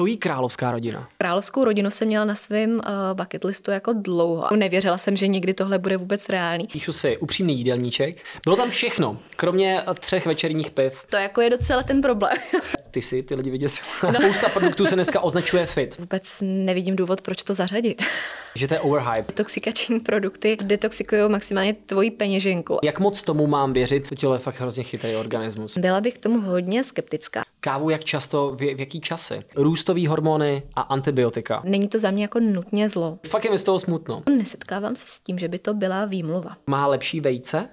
Co jí královská rodina? Královskou rodinu jsem měla na svém uh, bucket listu jako dlouho. Nevěřila jsem, že někdy tohle bude vůbec reálný. Píšu si upřímný jídelníček. Bylo tam všechno, kromě třech večerních piv. To jako je docela ten problém. Ty si ty lidi vyděsila. No. Spousta produktů se dneska označuje fit. Vůbec nevidím důvod, proč to zařadit. Že to je overhype. Detoxikační produkty detoxikují maximálně tvoji peněženku. Jak moc tomu mám věřit? To tělo je fakt hrozně chytrý organismus. Byla bych k tomu hodně skeptická. Kávu jak často, v, v jaký časy? Růstové hormony a antibiotika. Není to za mě jako nutně zlo. Fakt je mi z toho smutno. Nesetkávám se s tím, že by to byla výmluva. Má lepší vejce?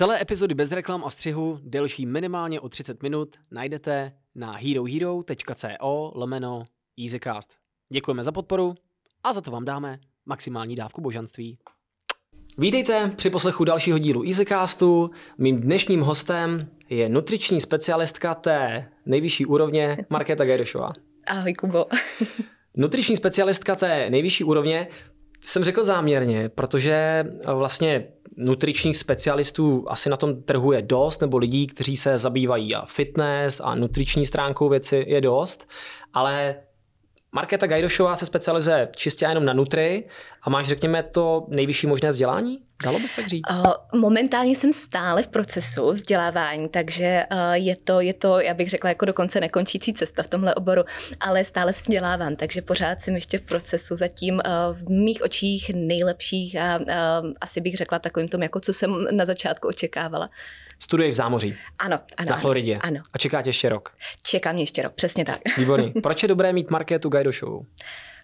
Celé epizody bez reklam a střihu, delší minimálně o 30 minut, najdete na herohero.co lomeno easycast. Děkujeme za podporu a za to vám dáme maximální dávku božanství. Vítejte při poslechu dalšího dílu EasyCastu. Mým dnešním hostem je nutriční specialistka té nejvyšší úrovně Markéta Gajdošová. Ahoj Kubo. nutriční specialistka té nejvyšší úrovně jsem řekl záměrně, protože vlastně nutričních specialistů asi na tom trhu je dost, nebo lidí, kteří se zabývají a fitness a nutriční stránkou věci je dost, ale Markéta Gajdošová se specializuje čistě jenom na nutry a máš, řekněme, to nejvyšší možné vzdělání? Dalo by se říct? Momentálně jsem stále v procesu vzdělávání, takže je to, je to, já bych řekla, jako dokonce nekončící cesta v tomhle oboru, ale stále se vzdělávám, takže pořád jsem ještě v procesu zatím v mých očích nejlepších a asi bych řekla takovým tom, jako co jsem na začátku očekávala. Studuješ v zámoří. Ano, ano. Na Floridě. Ano. A čeká tě ještě rok. Čekám ještě rok, přesně tak. Výborný. Proč je dobré mít Markétu Gajdošovou?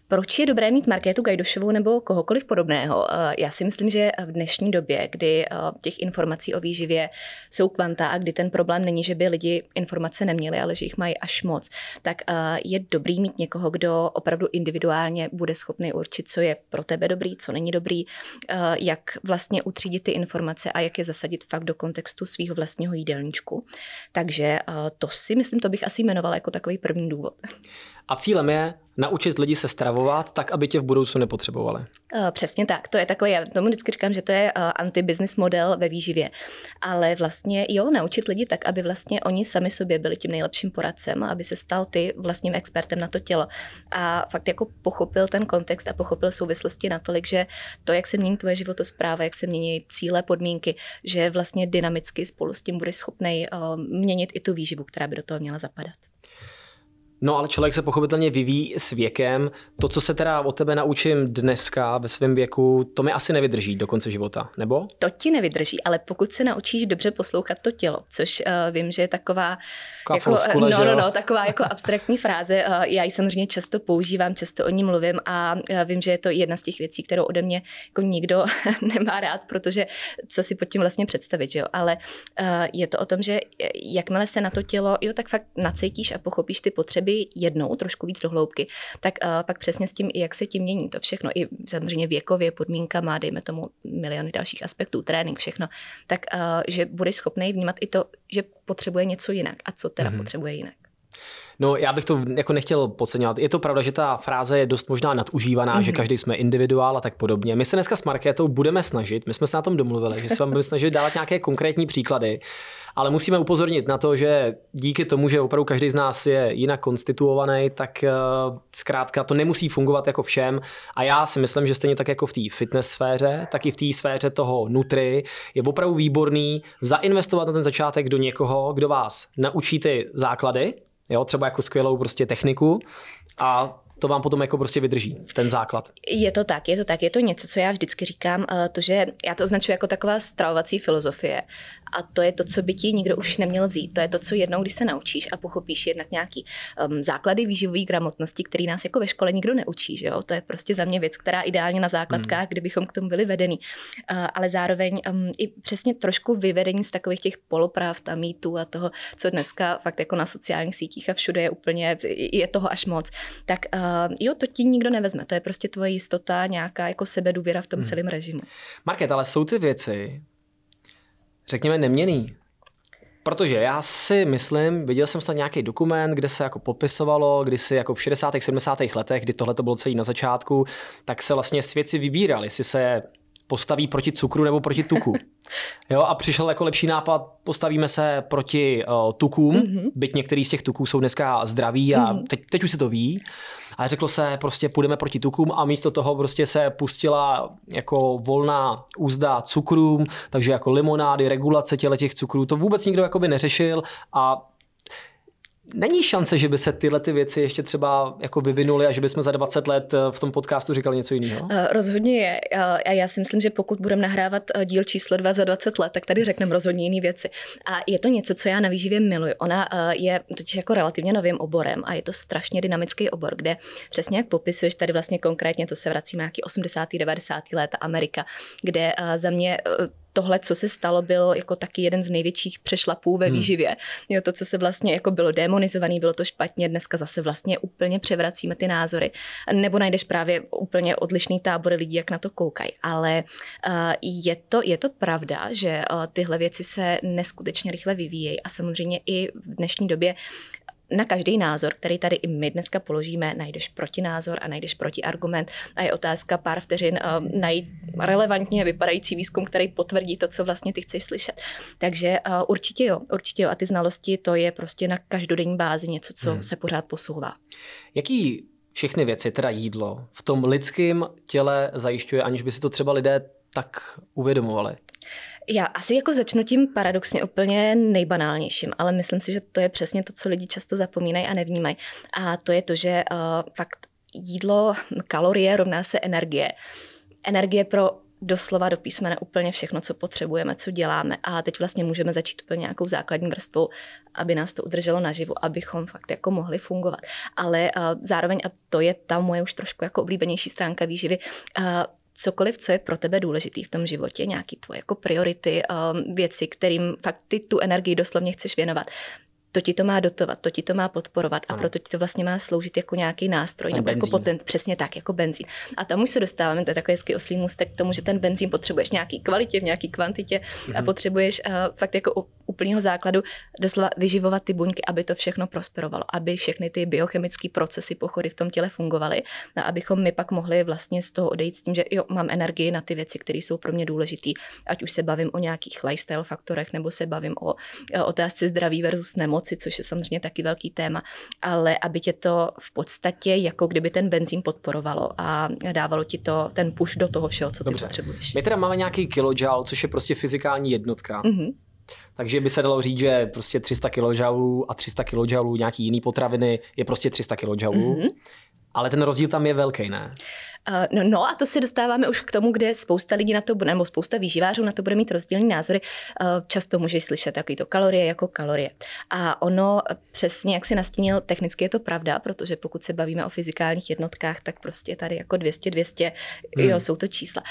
Proč je dobré mít Markétu Gajdošovou nebo kohokoliv podobného? Eh, já si myslím, že v dnešní době, kdy eh, těch informací o výživě jsou kvanta a kdy ten problém není, že by lidi informace neměli, ale že jich mají až moc, tak eh, je dobrý mít někoho, kdo opravdu individuálně bude schopný určit, co je pro tebe dobrý, co není dobrý, jak vlastně utřídit ty informace a jak je zasadit fakt do kontextu svého vlastního jídelníčku. Takže to si myslím, to bych asi jmenovala jako takový první důvod. A cílem je naučit lidi se stravovat tak, aby tě v budoucnu nepotřebovali. Uh, přesně tak. To je takové, já tomu vždycky říkám, že to je uh, anti-business model ve výživě. Ale vlastně jo, naučit lidi tak, aby vlastně oni sami sobě byli tím nejlepším poradcem, aby se stal ty vlastním expertem na to tělo. A fakt jako pochopil ten kontext a pochopil souvislosti natolik, že to, jak se mění tvoje životospráva, jak se mění cíle, podmínky, že vlastně dynamicky spolu s tím budeš schopný uh, měnit i tu výživu, která by do toho měla zapadat. No ale člověk se pochopitelně vyvíjí s věkem. To, co se teda od tebe naučím dneska ve svém věku, to mi asi nevydrží do konce života, nebo? To ti nevydrží, ale pokud se naučíš dobře poslouchat to tělo, což uh, vím, že je taková, taková jako, floskule, no, no, no, taková jako abstraktní fráze. Uh, já ji samozřejmě často používám, často o ní mluvím a uh, vím, že je to jedna z těch věcí, kterou ode mě jako nikdo nemá rád, protože co si pod tím vlastně představit, že jo? Ale uh, je to o tom, že jakmile se na to tělo, jo, tak fakt nacítíš a pochopíš ty potřeby potřeby jednou trošku víc do hloubky, tak uh, pak přesně s tím, jak se tím mění to všechno, i samozřejmě věkově, podmínka má, dejme tomu miliony dalších aspektů, trénink, všechno, tak uh, že budeš schopný vnímat i to, že potřebuje něco jinak a co teda mm-hmm. potřebuje jinak. No, já bych to jako nechtěl podceňovat. Je to pravda, že ta fráze je dost možná nadužívaná, mm-hmm. že mhm. každý jsme individuál a tak podobně. My se dneska s Markétou budeme snažit, my jsme se na tom domluvili, že se vám budeme snažit dávat nějaké konkrétní příklady, ale musíme upozornit na to, že díky tomu, že opravdu každý z nás je jinak konstituovaný, tak uh, zkrátka to nemusí fungovat jako všem. A já si myslím, že stejně tak jako v té fitness sféře, tak i v té sféře toho nutry je opravdu výborný zainvestovat na ten začátek do někoho, kdo vás naučí ty základy, jo, třeba jako skvělou prostě techniku a to vám potom jako prostě vydrží, ten základ. Je to tak, je to tak, je to něco, co já vždycky říkám, eh, to, že já to označuji jako taková stravovací filozofie a to je to, co by ti nikdo už neměl vzít. To je to, co jednou, když se naučíš a pochopíš jednak nějaký um, základy výživové gramotnosti, který nás jako ve škole nikdo neučí. Že jo? To je prostě za mě věc, která ideálně na základkách, hmm. kdybychom k tomu byli vedení. Uh, ale zároveň um, i přesně trošku vyvedení z takových těch polopravd a mýtů a toho, co dneska fakt jako na sociálních sítích a všude je úplně, je toho až moc. Tak uh, jo, to ti nikdo nevezme. To je prostě tvoje jistota, nějaká jako sebedůvěra v tom hmm. celém režimu. Market, ale jsou ty věci, řekněme, neměný. Protože já si myslím, viděl jsem snad nějaký dokument, kde se jako popisovalo, kdy si jako v 60. 70. letech, kdy tohle to bylo celý na začátku, tak se vlastně svědci vybírali, jestli se postaví proti cukru nebo proti tuku. Jo, a přišel jako lepší nápad, postavíme se proti uh, tukům, mm-hmm. byť některý z těch tuků jsou dneska zdraví a mm-hmm. teď, teď už se to ví. A řeklo se, prostě půjdeme proti tukům a místo toho prostě se pustila jako volná úzda cukrům, takže jako limonády, regulace těle těch cukrů, to vůbec nikdo jakoby neřešil a Není šance, že by se tyhle ty věci ještě třeba jako vyvinuly a že bychom za 20 let eh, v tom podcastu říkali něco jiného? Uh, rozhodně je. A já si myslím, že pokud budeme nahrávat eh, díl číslo 2 za 20 let, tak tady řekneme rozhodně jiné věci. A je to něco, co já na výživě miluji. Ona je totiž jako relativně novým oborem a je to strašně dynamický obor, kde přesně jak popisuješ tady vlastně konkrétně, to se vrací nějaký 80. 90. let Amerika, kde za mě tohle, co se stalo, byl jako taky jeden z největších přešlapů ve hmm. výživě. Hmm. Jo, to, co se vlastně jako bylo demonizovaný, bylo to špatně, dneska zase vlastně úplně převracíme ty názory. Nebo najdeš právě úplně odlišný tábor lidí, jak na to koukají. Ale uh, je, to, je to pravda, že uh, tyhle věci se neskutečně rychle vyvíjejí a samozřejmě i v dnešní době na každý názor, který tady i my dneska položíme, najdeš protinázor a najdeš protiargument a je otázka pár vteřin uh, najít relevantně vypadající výzkum, který potvrdí to, co vlastně ty chceš slyšet. Takže uh, určitě jo, určitě jo. A ty znalosti, to je prostě na každodenní bázi něco, co hmm. se pořád posouvá. Jaký všechny věci, teda jídlo, v tom lidském těle zajišťuje, aniž by si to třeba lidé tak uvědomovali? Já asi jako začnu tím paradoxně úplně nejbanálnějším, ale myslím si, že to je přesně to, co lidi často zapomínají a nevnímají. A to je to, že uh, fakt jídlo, kalorie rovná se energie. Energie pro doslova do písmene úplně všechno, co potřebujeme, co děláme. A teď vlastně můžeme začít úplně nějakou základní vrstvou, aby nás to udrželo naživu, abychom fakt jako mohli fungovat. Ale uh, zároveň, a to je ta moje už trošku jako oblíbenější stránka výživy, uh, cokoliv, co je pro tebe důležitý v tom životě, nějaký tvoje jako priority, um, věci, kterým fakt ty tu energii doslovně chceš věnovat, to ti to má dotovat, to ti to má podporovat a ano. proto ti to vlastně má sloužit jako nějaký nástroj ten nebo jako benzín. jako potent, přesně tak, jako benzín. A tam už se dostáváme, to je takový hezký oslý můstek k tomu, že ten benzín potřebuješ nějaký kvalitě, v nějaký kvantitě mm-hmm. a mhm. potřebuješ uh, fakt jako úplného základu doslova vyživovat ty buňky, aby to všechno prosperovalo, aby všechny ty biochemické procesy, pochody v tom těle fungovaly a abychom my pak mohli vlastně z toho odejít s tím, že jo, mám energii na ty věci, které jsou pro mě důležité, ať už se bavím o nějakých lifestyle faktorech, nebo se bavím o, o otázce zdraví versus nemoci, což je samozřejmě taky velký téma, ale aby tě to v podstatě jako kdyby ten benzín podporovalo a dávalo ti to ten push do toho všeho, co Dobře. ty potřebuješ. My teda máme nějaký kilojoule, což je prostě fyzikální jednotka. Mm-hmm. Takže by se dalo říct, že prostě 300 kJ a 300 kJ nějaký jiný potraviny je prostě 300 kJ. Mm-hmm. Ale ten rozdíl tam je velký, ne? Uh, no, no a to se dostáváme už k tomu, kde spousta lidí na to, nebo spousta výživářů na to bude mít rozdílný názory. Uh, často můžeš slyšet takovýto kalorie jako kalorie. A ono přesně, jak si nastínil, technicky je to pravda, protože pokud se bavíme o fyzikálních jednotkách, tak prostě tady jako 200, 200, hmm. jo, jsou to čísla.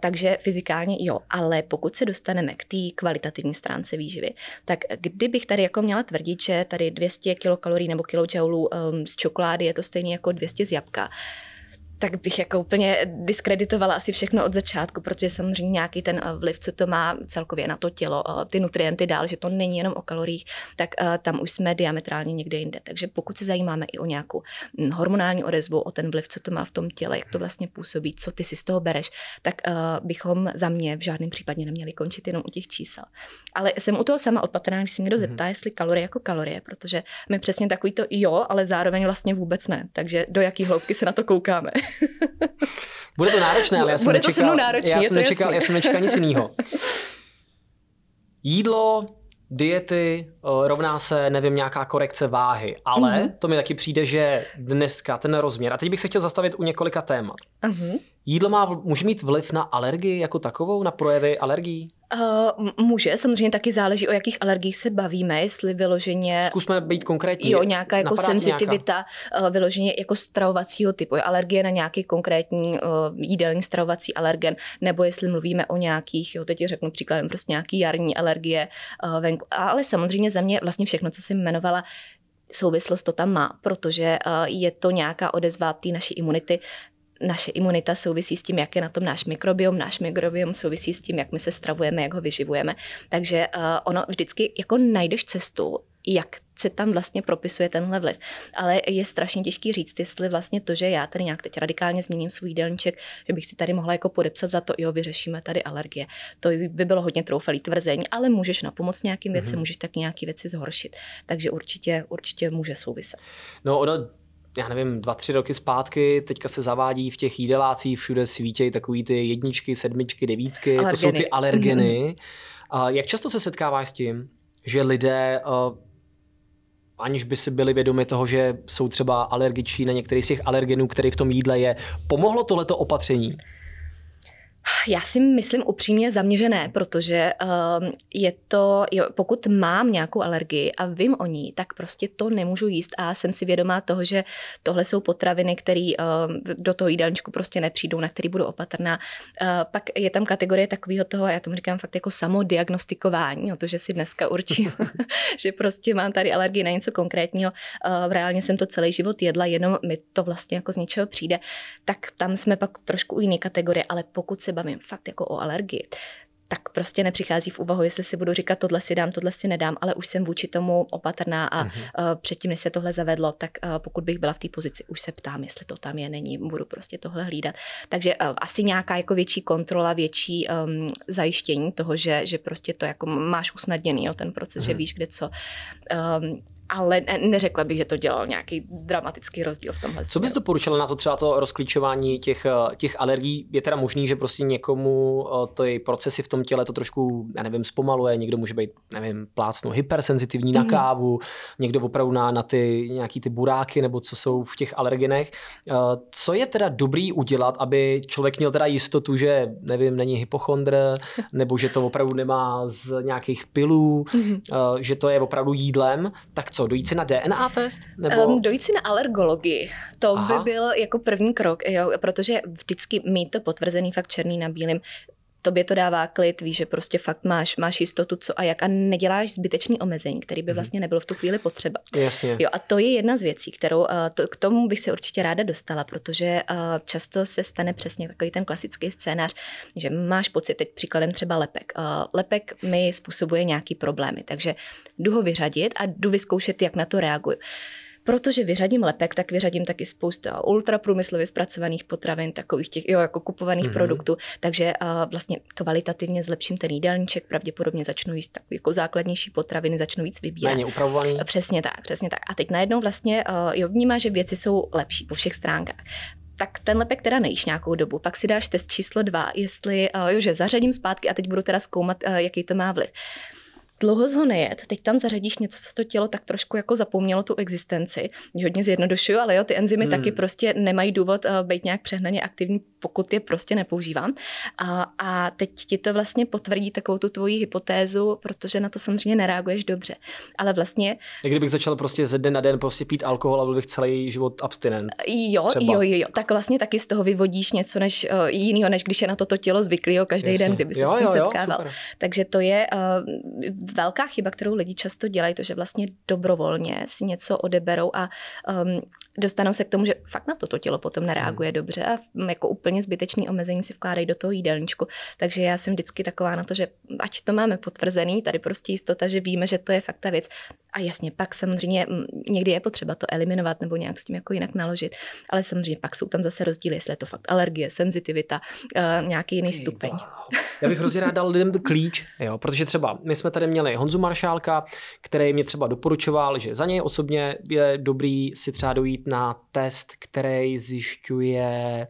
Takže fyzikálně jo, ale pokud se dostaneme k té kvalitativní stránce výživy, tak kdybych tady jako měla tvrdit, že tady 200 kilokalorií nebo kilojoulů um, z čokolády je to stejně jako 200 z jabka, tak bych jako úplně diskreditovala asi všechno od začátku, protože samozřejmě nějaký ten eh, vliv, co to má celkově na to tělo, eh, ty nutrienty dál, že to není jenom o kaloriích, tak eh, tam už jsme diametrálně někde jinde. Takže pokud se zajímáme i o nějakou hm, hormonální odezvu, o ten vliv, co to má v tom těle, jak to vlastně působí, co ty si z toho bereš, tak bychom za mě v žádném případě neměli končit jenom u těch čísel. Ale jsem u toho sama opatrná, když si někdo mhm. zeptá, mm-hmm. jestli kalorie jako kalorie, protože my přesně takový to jo, ale zároveň vlastně vůbec ne. Takže do jaký hloubky se na to koukáme. Bude to náročné, ale já jsem Bude nečekal, to náročný, já jsem nečekal, já jsem nečekal nic jiného. Jídlo, diety rovná se, nevím, nějaká korekce váhy, ale mm-hmm. to mi taky přijde, že dneska ten rozměr, a teď bych se chtěl zastavit u několika témat. Mm-hmm. Jídlo má, může mít vliv na alergii jako takovou, na projevy alergií? Uh, může, samozřejmě taky záleží, o jakých alergiích se bavíme, jestli vyloženě... Zkusme být konkrétní. Jo, nějaká jako senzitivita nějaká? Uh, vyloženě jako stravovacího typu, je alergie na nějaký konkrétní uh, jídelní stravovací alergen, nebo jestli mluvíme o nějakých, jo, teď řeknu příkladem, prostě nějaký jarní alergie uh, venku. Ale samozřejmě za mě vlastně všechno, co jsem jmenovala, souvislost to tam má, protože je to nějaká odezva té naší imunity, naše imunita souvisí s tím, jak je na tom náš mikrobiom, náš mikrobiom souvisí s tím, jak my se stravujeme, jak ho vyživujeme. Takže uh, ono vždycky jako najdeš cestu, jak se tam vlastně propisuje tenhle vliv. Ale je strašně těžký říct, jestli vlastně to, že já tady nějak teď radikálně změním svůj jídelníček, že bych si tady mohla jako podepsat za to, jo, vyřešíme tady alergie. To by bylo hodně troufalý tvrzení, ale můžeš na pomoc nějakým věcem, mm-hmm. můžeš taky nějaké věci zhoršit. Takže určitě, určitě může souviset. No, ono já nevím, dva, tři roky zpátky, teďka se zavádí v těch jídelácích, všude svítějí takový ty jedničky, sedmičky, devítky, Alergeny. to jsou ty alergeny. Mm-hmm. Jak často se setkáváš s tím, že lidé uh, aniž by si byli vědomi toho, že jsou třeba alergiční na některý z těch alergenů, který v tom jídle je. Pomohlo tohleto opatření? Já si myslím upřímně zaměřené, protože uh, je to, jo, pokud mám nějakou alergii a vím o ní, tak prostě to nemůžu jíst a jsem si vědomá toho, že tohle jsou potraviny, které uh, do toho jídelníčku prostě nepřijdou, na který budu opatrná. Uh, pak je tam kategorie takového toho, já tomu říkám fakt jako samodiagnostikování, o to, že si dneska určím, že prostě mám tady alergii na něco konkrétního. Uh, reálně jsem to celý život jedla, jenom mi to vlastně jako z něčeho přijde. Tak tam jsme pak trošku u jiné kategorie, ale pokud se bavím fakt jako o alergii, tak prostě nepřichází v úvahu, jestli si budu říkat, tohle si dám, tohle si nedám, ale už jsem vůči tomu opatrná a mm-hmm. uh, předtím, než se tohle zavedlo, tak uh, pokud bych byla v té pozici, už se ptám, jestli to tam je, není, budu prostě tohle hlídat. Takže uh, asi nějaká jako větší kontrola, větší um, zajištění toho, že, že prostě to jako máš usnadněný, jo, ten proces, mm-hmm. že mhm. víš, kde co. Um, ale neřekla bych, že to dělal nějaký dramatický rozdíl v tomhle. Co bys doporučila na to třeba to rozklíčování těch, eh, těch alergií? Je teda možný, že prostě někomu eh, ty procesy v tom těle to trošku, já nevím, zpomaluje, někdo může být, nevím, plácnu hypersenzitivní mm-hmm. na mhm. kávu, někdo opravdu na, na ty nějaký ty buráky nebo co jsou v těch alergenech. Eh, co je teda dobrý udělat, aby člověk měl teda jistotu, že nevím, není hypochondr, nebo že to opravdu nemá z nějakých pilů, mm-hmm. že to je opravdu jídlem, tak co, dojít si na DNA test? Nebo... Um, dojít si na alergologii. To Aha. by byl jako první krok, jo, protože vždycky mít to potvrzený fakt černý na bílém tobě to dává klid, víš, že prostě fakt máš, máš jistotu, co a jak a neděláš zbytečný omezení, který by mhm. vlastně nebylo v tu chvíli potřeba. Jasně. Jo, a to je jedna z věcí, kterou to, k tomu bych se určitě ráda dostala, protože často se stane přesně takový ten klasický scénář, že máš pocit, teď příkladem třeba lepek. Lepek mi způsobuje nějaký problémy, takže jdu ho vyřadit a jdu vyzkoušet, jak na to reaguju protože vyřadím lepek, tak vyřadím taky spousta ultraprůmyslově zpracovaných potravin, takových těch jo, jako kupovaných mm-hmm. produktů, takže uh, vlastně kvalitativně zlepším ten jídelníček, pravděpodobně začnu jíst takové jako základnější potraviny, začnu víc vybírat. Méně upravovaný. Přesně tak, přesně tak. A teď najednou vlastně uh, jo, vnímá, že věci jsou lepší po všech stránkách tak ten lepek teda nejíš nějakou dobu, pak si dáš test číslo dva, jestli, uh, jo, že zařadím zpátky a teď budu teda zkoumat, uh, jaký to má vliv dlouho ho nejet, teď tam zařadíš něco, co to tělo tak trošku jako zapomnělo tu existenci. Hodně zjednodušuju, ale jo, ty enzymy hmm. taky prostě nemají důvod uh, být nějak přehnaně aktivní, pokud je prostě nepoužívám. A, a teď ti to vlastně potvrdí takovou tu tvoji hypotézu, protože na to samozřejmě nereaguješ dobře. Ale vlastně... Jak kdybych začal prostě ze den na den prostě pít alkohol a byl bych celý život abstinent. Jo, třeba. jo, jo, jo. Tak vlastně taky z toho vyvodíš něco než, uh, jiného, než když je na toto tělo zvyklý jo, každý den, kdyby se jo, s tím jo, setkával. Jo, Takže to je uh, velká chyba, kterou lidi často dělají, to, že vlastně dobrovolně si něco odeberou a um, dostanou se k tomu, že fakt na toto tělo potom nereaguje hmm. dobře a jako úplně zbytečný omezení si vkládají do toho jídelníčku. Takže já jsem vždycky taková na to, že ať to máme potvrzený, tady prostě jistota, že víme, že to je fakt ta věc. A jasně, pak samozřejmě někdy je potřeba to eliminovat nebo nějak s tím jako jinak naložit, ale samozřejmě pak jsou tam zase rozdíly, jestli je to fakt alergie, senzitivita, uh, nějaký jiný Ty, stupeň. Wow. Já bych hrozně rád dal lidem klíč, jo, protože třeba my jsme tady měli Honzu Maršálka, který mě třeba doporučoval, že za něj osobně je dobrý si třeba dojít na test, který zjišťuje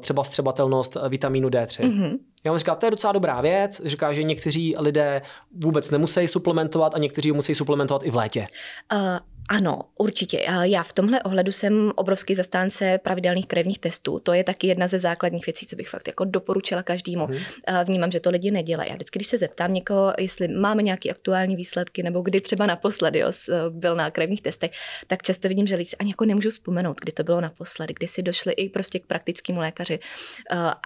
třeba střebatelnost vitamínu D3. Mm-hmm. Já mu říkal, to je docela dobrá věc. Říká, že někteří lidé vůbec nemusí suplementovat a někteří musí suplementovat i v létě. Uh, ano, určitě. Já v tomhle ohledu jsem obrovský zastánce pravidelných krevních testů. To je taky jedna ze základních věcí, co bych fakt jako doporučila každému. Hmm. Vnímám, že to lidi nedělají. Já vždycky, když se zeptám někoho, jestli máme nějaké aktuální výsledky, nebo kdy třeba naposledy jo, byl na krevních testech, tak často vidím, že lidi ani jako nemůžu vzpomenout, kdy to bylo naposledy, kdy si došli i prostě k praktickému lékaři.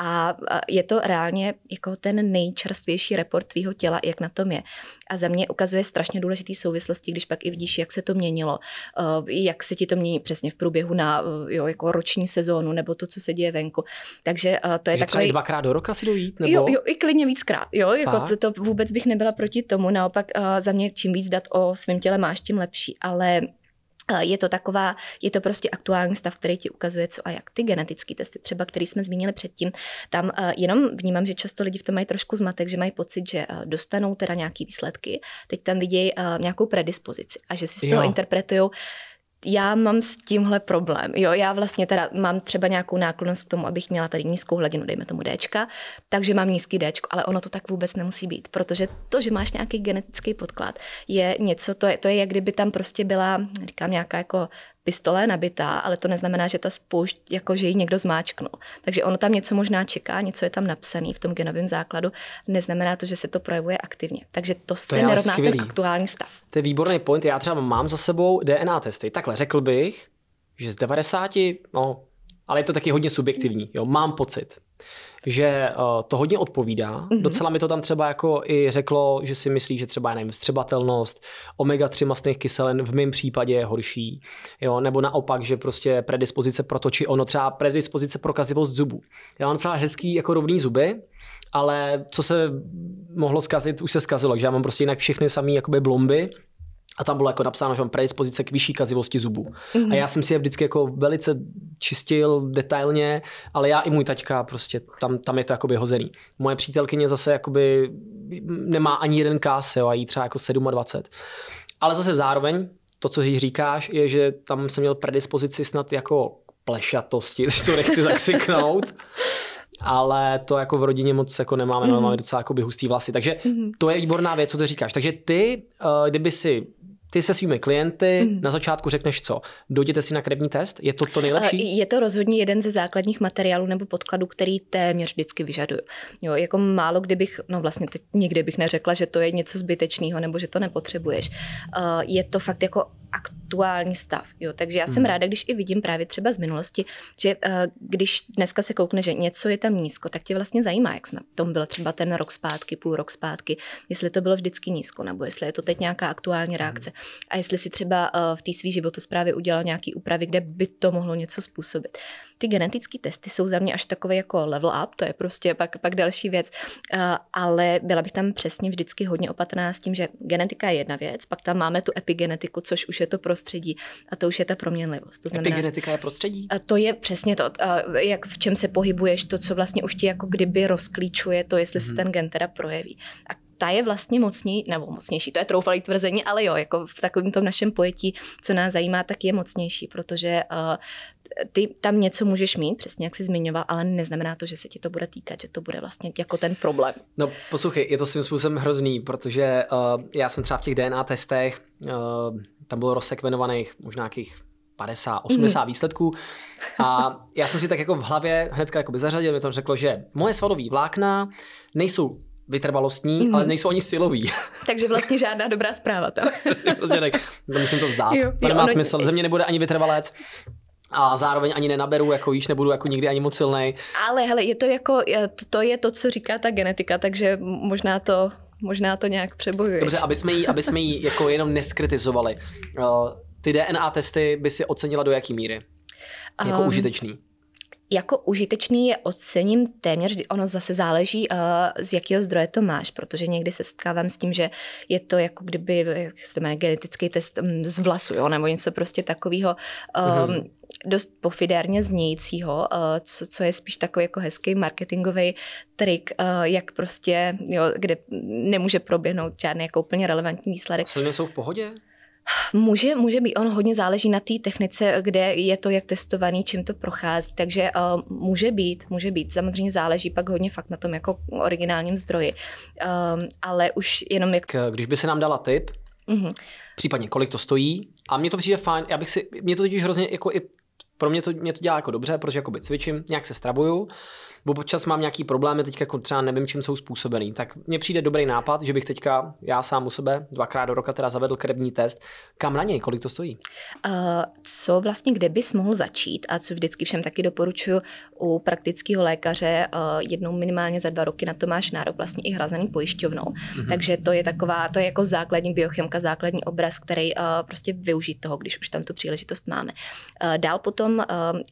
A je to reálně jako ten nejčerstvější report tvýho těla, jak na tom je. A za mě ukazuje strašně důležitý souvislosti, když pak i vidíš, jak se to měnilo změnilo, jak se ti to mění přesně v průběhu na jo, jako roční sezónu nebo to, co se děje venku. Takže to je Takže takový... dvakrát do roka si dojít? Nebo... Jo, jo, i klidně víckrát. Jo, jako to, to, vůbec bych nebyla proti tomu. Naopak za mě čím víc dat o svém těle máš, tím lepší. Ale je to taková, je to prostě aktuální stav, který ti ukazuje, co a jak. Ty genetické testy, třeba který jsme zmínili předtím, tam uh, jenom vnímám, že často lidi v tom mají trošku zmatek, že mají pocit, že uh, dostanou teda nějaký výsledky, teď tam vidějí uh, nějakou predispozici a že si z toho interpretují, já mám s tímhle problém. Jo, já vlastně teda mám třeba nějakou náklonost k tomu, abych měla tady nízkou hladinu, dejme tomu D, takže mám nízký D, ale ono to tak vůbec nemusí být, protože to, že máš nějaký genetický podklad, je něco, to je, to je jak kdyby tam prostě byla, říkám, nějaká jako pistole nabitá, ale to neznamená, že ta spoušť, jako že ji někdo zmáčknul. Takže ono tam něco možná čeká, něco je tam napsané v tom genovém základu, neznamená to, že se to projevuje aktivně. Takže to, to se nerovná skvělý. ten aktuální stav. To je výborný point. Já třeba mám za sebou DNA testy. Takhle řekl bych, že z 90, no, ale je to taky hodně subjektivní. Jo, mám pocit že uh, to hodně odpovídá. Mm-hmm. Docela mi to tam třeba jako i řeklo, že si myslí, že třeba, nevím, střebatelnost, omega-3 mastných kyselin v mém případě je horší. Jo? Nebo naopak, že prostě predispozice pro to, či ono, třeba predispozice pro kazivost zubů. Já mám třeba hezký jako rovný zuby, ale co se mohlo zkazit, už se zkazilo, že já mám prostě jinak všechny samý jakoby blomby, a tam bylo jako napsáno, že mám predispozice k vyšší kazivosti zubů. Mm-hmm. A já jsem si je vždycky jako velice čistil detailně, ale já i můj taťka prostě tam, tam je to jakoby hozený. Moje přítelkyně zase jakoby nemá ani jeden kás, jo, a jí třeba jako 27. Ale zase zároveň to, co jí říkáš, je, že tam jsem měl predispozici snad jako plešatosti, když to nechci zakřiknout. ale to jako v rodině moc jako nemáme, mm-hmm. máme docela jako hustý vlasy, takže mm-hmm. to je výborná věc, co ty říkáš. Takže ty, uh, kdyby si ty se svými klienty mm. na začátku řekneš co? Dojděte si na krevní test? Je to to nejlepší? Je to rozhodně jeden ze základních materiálů nebo podkladů, který téměř vždycky vyžaduju. Jo, jako málo kdybych, no vlastně teď nikdy bych neřekla, že to je něco zbytečného nebo že to nepotřebuješ. Uh, je to fakt jako aktuální stav. Jo. Takže já jsem hmm. ráda, když i vidím právě třeba z minulosti, že uh, když dneska se koukne, že něco je tam nízko, tak tě vlastně zajímá, jak na tom byl třeba ten rok zpátky, půl rok zpátky, jestli to bylo vždycky nízko, nebo jestli je to teď nějaká aktuální reakce. Hmm. A jestli si třeba uh, v té své životosprávě udělal nějaký úpravy, kde by to mohlo něco způsobit ty genetické testy jsou za mě až takové jako level up, to je prostě pak, pak další věc, uh, ale byla bych tam přesně vždycky hodně opatrná s tím, že genetika je jedna věc, pak tam máme tu epigenetiku, což už je to prostředí a to už je ta proměnlivost. To znamená, epigenetika je prostředí? A to je přesně to, uh, jak v čem se pohybuješ, to, co vlastně už ti jako kdyby rozklíčuje to, jestli mm-hmm. se mhm. ten gen teda projeví. A ta je vlastně mocní, nebo mocnější, to je troufalý tvrzení, ale jo, jako v takovém tom našem pojetí, co nás zajímá, tak je mocnější, protože uh, ty tam něco můžeš mít, přesně jak jsi zmiňoval, ale neznamená to, že se ti to bude týkat, že to bude vlastně jako ten problém. No poslouchej, je to svým způsobem hrozný, protože uh, já jsem třeba v těch DNA testech, uh, tam bylo rozsekvenovaných možná nějakých 50, 80 mm. výsledků. A já jsem si tak jako v hlavě hnedka jako by zařadil, mi to řeklo, že moje svalové vlákna nejsou vytrvalostní, mm. ale nejsou ani silový. Takže vlastně žádná dobrá zpráva tam. prostě musím to vzdát. Jo, to nemá ono... smysl. Ze mě nebude ani vytrvalec a zároveň ani nenaberu, jako již nebudu jako nikdy ani moc silnej. Ale hele, je to jako, to, je to, co říká ta genetika, takže možná to, možná to nějak přebojuješ. Dobře, aby jsme jí, aby jsme jí jako jenom neskritizovali. Uh, ty DNA testy by si ocenila do jaký míry? Jako um, užitečný jako užitečný je ocením téměř, ono zase záleží, uh, z jakého zdroje to máš, protože někdy se setkávám s tím, že je to jako kdyby, jak se to jmenuje, genetický test um, z vlasu, jo, nebo něco prostě takového. Um, mm-hmm dost pofidérně znějícího, uh, co, co je spíš takový jako hezký marketingový trik, uh, jak prostě, jo, kde nemůže proběhnout žádný jako úplně relevantní výsledek. Silně jsou v pohodě? Může, může být, on hodně záleží na té technice, kde je to jak testovaný, čím to prochází, takže uh, může být, může být, samozřejmě záleží pak hodně fakt na tom jako originálním zdroji, uh, ale už jenom jak... Když by se nám dala tip, uh-huh. případně kolik to stojí, a mně to přijde fajn, já bych si, mě to totiž hrozně jako i pro mě to, mě to dělá jako dobře, protože jakoby cvičím, nějak se stravuju, bo občas mám nějaký problémy, teďka jako třeba nevím, čím jsou způsobený. Tak mně přijde dobrý nápad, že bych teďka já sám u sebe dvakrát do roka teda zavedl krevní test. Kam na něj, kolik to stojí? Uh, co vlastně, kde bys mohl začít a co vždycky všem taky doporučuji u praktického lékaře, uh, jednou minimálně za dva roky na to máš nárok vlastně i hrazený pojišťovnou. Mm-hmm. Takže to je taková, to je jako základní biochemka, základní obraz, který uh, prostě využít toho, když už tam tu příležitost máme. Uh, dál potom uh,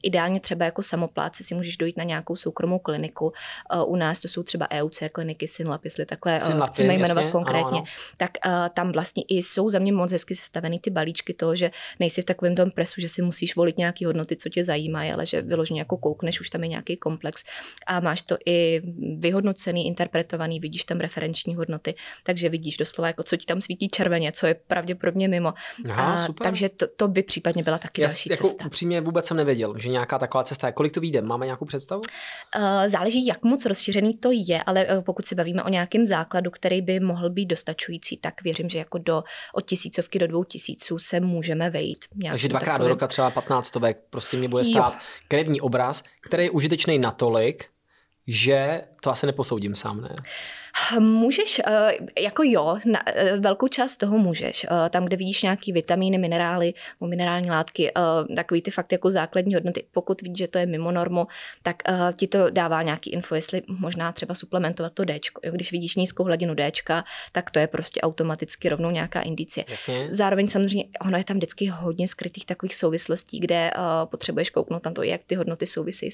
ideálně třeba jako samopláce si můžeš dojít na nějakou soukromou kliniku. Uh, u nás to jsou třeba EUC kliniky, Synlab, jestli takhle Synlab, chceme jmenovat jasně, konkrétně. Ano, ano. Tak uh, tam vlastně i jsou za mě moc hezky sestavený ty balíčky toho, že nejsi v takovém tom presu, že si musíš volit nějaké hodnoty, co tě zajímají, ale že vyloženě jako koukneš, už tam je nějaký komplex a máš to i vyhodnocený, interpretovaný, vidíš tam referenční hodnoty, takže vidíš doslova, jako co ti tam svítí červeně, co je pravděpodobně mimo. Aha, a, super. Takže to, to, by případně byla taky Já, další jako cesta. Upřímně vůbec jsem nevěděl, že nějaká taková cesta je. Kolik to vyjde? Máme nějakou představu? Uh, záleží, jak moc rozšířený to je, ale uh, pokud se bavíme o nějakém základu, který by mohl být dostačující, tak věřím, že jako do od tisícovky do dvou tisíců se můžeme vejít. Takže dvakrát takovým... do roka třeba 15 stovek prostě mě bude stát jo. krevní obraz, který je užitečný natolik, že to asi neposoudím sám, ne? Můžeš, eh, jako jo, na, eh, velkou část toho můžeš. Eh, tam, kde vidíš nějaký vitamíny, minerály, minerální látky, takový ty fakt jako základní hodnoty. Pokud vidíš, že to je mimo normu, tak ti to dává nějaký info, jestli možná třeba suplementovat to D. Když vidíš nízkou hladinu D, tak to je prostě automaticky rovnou nějaká indicie. Jasně. Zároveň samozřejmě ono je tam vždycky hodně skrytých takových souvislostí, kde potřebuješ kouknout na to, jak ty hodnoty souvisí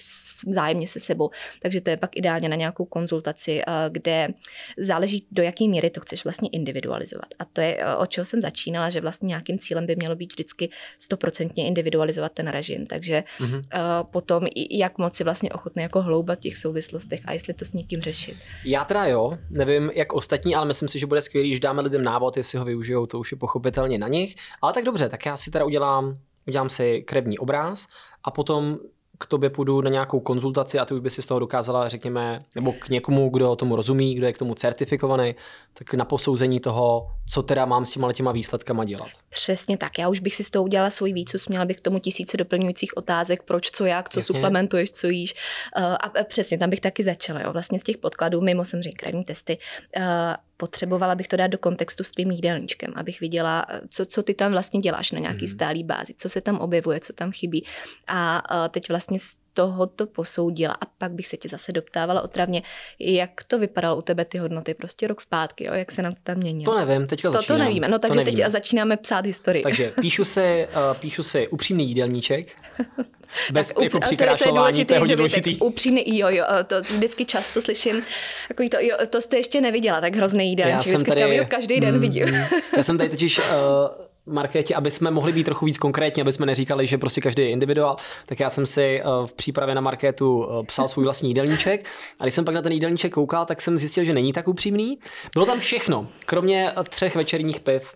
vzájemně se sebou. Takže to je pak ideálně na nějakou konzultaci, kde záleží, do jaké míry to chceš vlastně individualizovat. A to je, o čeho jsem začínala, že vlastně nějakým cílem by mělo být vždycky stoprocentně individualizovat ten režim. Takže mm-hmm. uh, potom, jak moc si vlastně ochotný jako hloubat v těch souvislostech a jestli to s někým řešit. Já teda jo, nevím jak ostatní, ale myslím si, že bude skvělý, když dáme lidem návod, jestli ho využijou, to už je pochopitelně na nich. Ale tak dobře, tak já si teda udělám, udělám si krevní obráz a potom k tobě půjdu na nějakou konzultaci a ty už by si z toho dokázala, řekněme, nebo k někomu, kdo tomu rozumí, kdo je k tomu certifikovaný, tak na posouzení toho, co teda mám s těma těma výsledkama dělat. Přesně tak. Já už bych si z toho udělala svůj výcus, měla bych k tomu tisíce doplňujících otázek, proč, co, jak, co Jasně. suplementuješ, co jíš. Eh, a přesně tam bych taky začala. Jo. Vlastně z těch podkladů, mimo samozřejmě krevní testy, eh, potřebovala bych to dát do kontextu s tvým jídelníčkem, abych viděla, co, co ty tam vlastně děláš na nějaký mm. stálý bázi, co se tam objevuje, co tam chybí. A teď vlastně tohoto posoudila a pak bych se tě zase doptávala otravně, jak to vypadalo u tebe ty hodnoty prostě rok zpátky, jo? jak se nám to tam měnilo. To nevím, teďka to, to nevíme, no takže teď začínáme psát historii. Takže píšu si, uh, píšu si upřímný jídelníček, Bez tak, jako přikrášlování, to je, to je hodně důležitý. Upřímný, jo, jo, to vždycky často slyším, takový to, jo, to jste ještě neviděla, tak hrozný jídelníček, vždycky tady, říkám, jo, každý den mm, vidím. Já jsem tady totiž uh, Markétě, aby jsme mohli být trochu víc konkrétní, aby jsme neříkali, že prostě každý je individuál, tak já jsem si uh, v přípravě na Markétu uh, psal svůj vlastní jídelníček a když jsem pak na ten jídelníček koukal, tak jsem zjistil, že není tak upřímný. Bylo tam všechno, kromě třech večerních piv.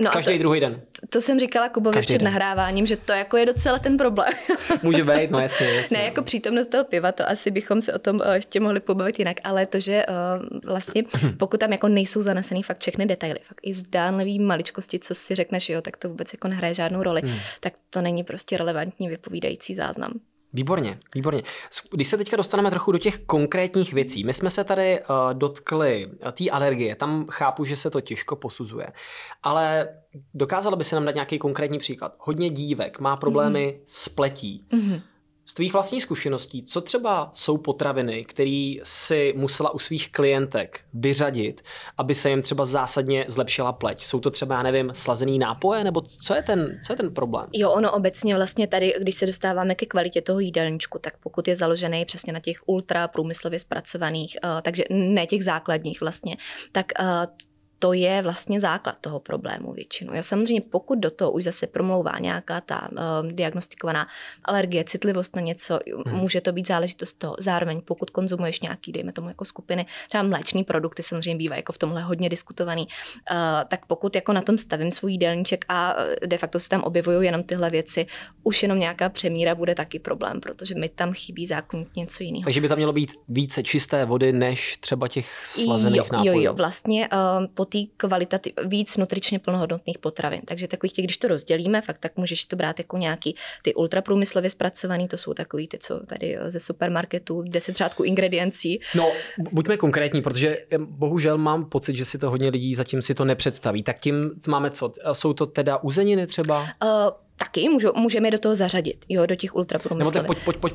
No Každý to, druhý den. To, to jsem říkala Kubovi Každý před den. nahráváním, že to jako je docela ten problém. Může být, no jasně, jasně. Ne, jako přítomnost toho piva, to asi bychom se o tom uh, ještě mohli pobavit jinak, ale to, že uh, vlastně pokud tam jako nejsou zanesený fakt všechny detaily, fakt i zdánlivý maličkosti, co si řekneš, jo, tak to vůbec jako nehraje žádnou roli, hmm. tak to není prostě relevantní vypovídající záznam. Výborně, výborně. Když se teďka dostaneme trochu do těch konkrétních věcí, my jsme se tady uh, dotkli eh, té alergie, tam chápu, že se to těžko posuzuje, ale dokázala by se nám dát nějaký konkrétní příklad. Hodně dívek má problémy mm-hmm. s pletí. Mm-hmm. Z tvých vlastních zkušeností, co třeba jsou potraviny, které si musela u svých klientek vyřadit, aby se jim třeba zásadně zlepšila pleť? Jsou to třeba, já nevím, slazený nápoje, nebo co je ten, co je ten problém? Jo, ono obecně vlastně tady, když se dostáváme ke kvalitě toho jídelníčku, tak pokud je založený přesně na těch ultra průmyslově zpracovaných, uh, takže ne těch základních vlastně, tak uh, to je vlastně základ toho problému většinou. Já samozřejmě pokud do toho už zase promlouvá nějaká ta uh, diagnostikovaná alergie, citlivost na něco, hmm. může to být záležitost toho. Zároveň pokud konzumuješ nějaký, dejme tomu jako skupiny, třeba mléčný produkty samozřejmě bývá jako v tomhle hodně diskutovaný, uh, tak pokud jako na tom stavím svůj jídelníček a eh, de facto se tam objevují jenom tyhle věci, už jenom nějaká přemíra bude taky problém, protože mi tam chybí zákonitě něco jiného. Takže by tam mělo být více čisté vody než třeba těch slazených jo, nápojů. Jo, jo, vlastně uh, té kvalitativ, víc nutričně plnohodnotných potravin. Takže takových těch, když to rozdělíme, fakt tak můžeš to brát jako nějaký ty ultraprůmyslově zpracovaný, to jsou takový ty, co tady ze supermarketu, deset řádků ingrediencí. No, buďme konkrétní, protože bohužel mám pocit, že si to hodně lidí zatím si to nepředstaví. Tak tím máme co? Jsou to teda uzeniny třeba? Uh, taky, můžu, můžeme do toho zařadit, jo, do těch ultraprůmyslových. Nebo tak pojď, pojď, pojď,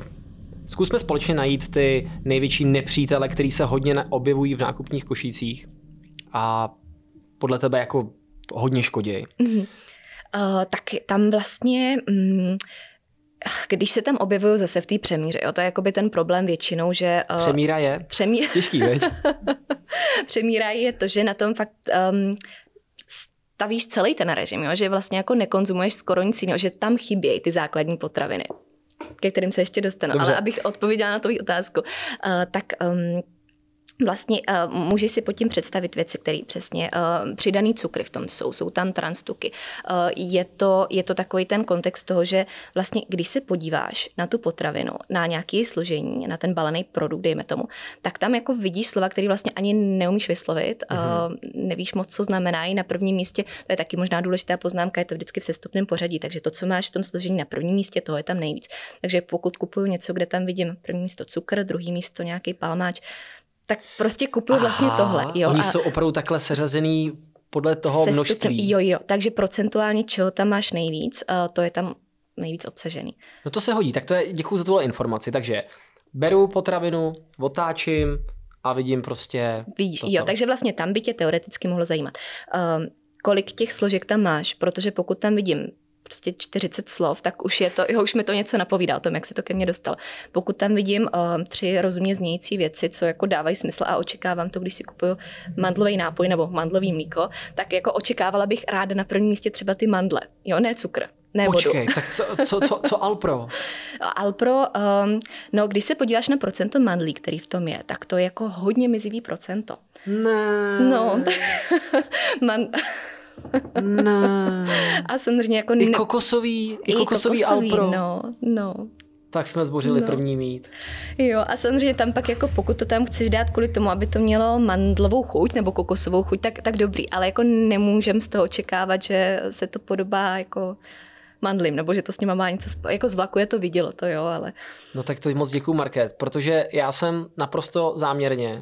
Zkusme společně najít ty největší nepřítele, který se hodně objevují v nákupních košících a podle tebe jako hodně škodějí. Mm-hmm. Uh, tak tam vlastně... Mm, když se tam objevují zase v té přemíře, jo, to je jakoby ten problém většinou, že... Uh, přemíra je přemí... těžký, veď? přemíra je to, že na tom fakt um, stavíš celý ten režim, jo, že vlastně jako nekonzumuješ skoro nic jiného, že tam chybějí ty základní potraviny ke kterým se ještě dostanu. Dobře. Ale abych odpověděla na tvou otázku, uh, tak um, Vlastně uh, můžeš si pod tím představit věci, které přesně uh, přidaný cukry v tom jsou, jsou tam transtuky. Uh, je, to, je to takový ten kontext toho, že vlastně když se podíváš na tu potravinu, na nějaké složení, na ten balený produkt, dejme tomu, tak tam jako vidíš slova, které vlastně ani neumíš vyslovit, mm-hmm. uh, nevíš moc, co znamenají na prvním místě. To je taky možná důležitá poznámka, je to vždycky v sestupném pořadí, takže to, co máš v tom složení na prvním místě, toho je tam nejvíc. Takže pokud kupuju něco, kde tam vidím první místo cukr, druhý místo nějaký palmáč, tak prostě kupuju vlastně tohle. Jo. Oni a jsou opravdu takhle seřazený podle toho sestupný, množství. Jo, jo, takže procentuálně čeho tam máš nejvíc, uh, to je tam nejvíc obsažený. No to se hodí, tak to je, děkuji za tuhle informaci. Takže beru potravinu, otáčím a vidím prostě... Vidíš, jo, takže vlastně tam by tě teoreticky mohlo zajímat. Uh, kolik těch složek tam máš, protože pokud tam vidím prostě 40 slov, tak už je to, jo, už mi to něco napovídá o tom, jak se to ke mně dostalo. Pokud tam vidím uh, tři rozumně znějící věci, co jako dávají smysl a očekávám to, když si kupuju mandlový nápoj nebo mandlový mlíko, tak jako očekávala bych ráda na prvním místě třeba ty mandle, jo, ne cukr. Ne Počkej, vodu. tak co, co, co, co Alpro? Alpro, um, no když se podíváš na procento mandlí, který v tom je, tak to je jako hodně mizivý procento. Ne. No. Man... Ne. A samozřejmě jako... I kokosový, i, i kokosový, kokosový Alpro. No, no. Tak jsme zbořili no. první mít. Jo, a samozřejmě tam pak jako pokud to tam chceš dát kvůli tomu, aby to mělo mandlovou chuť nebo kokosovou chuť, tak, tak dobrý. Ale jako nemůžem z toho očekávat, že se to podobá jako mandlím, nebo že to s nima má něco, jako z vlaku je to vidělo, to jo, ale... No tak to moc děkuju, Market, protože já jsem naprosto záměrně,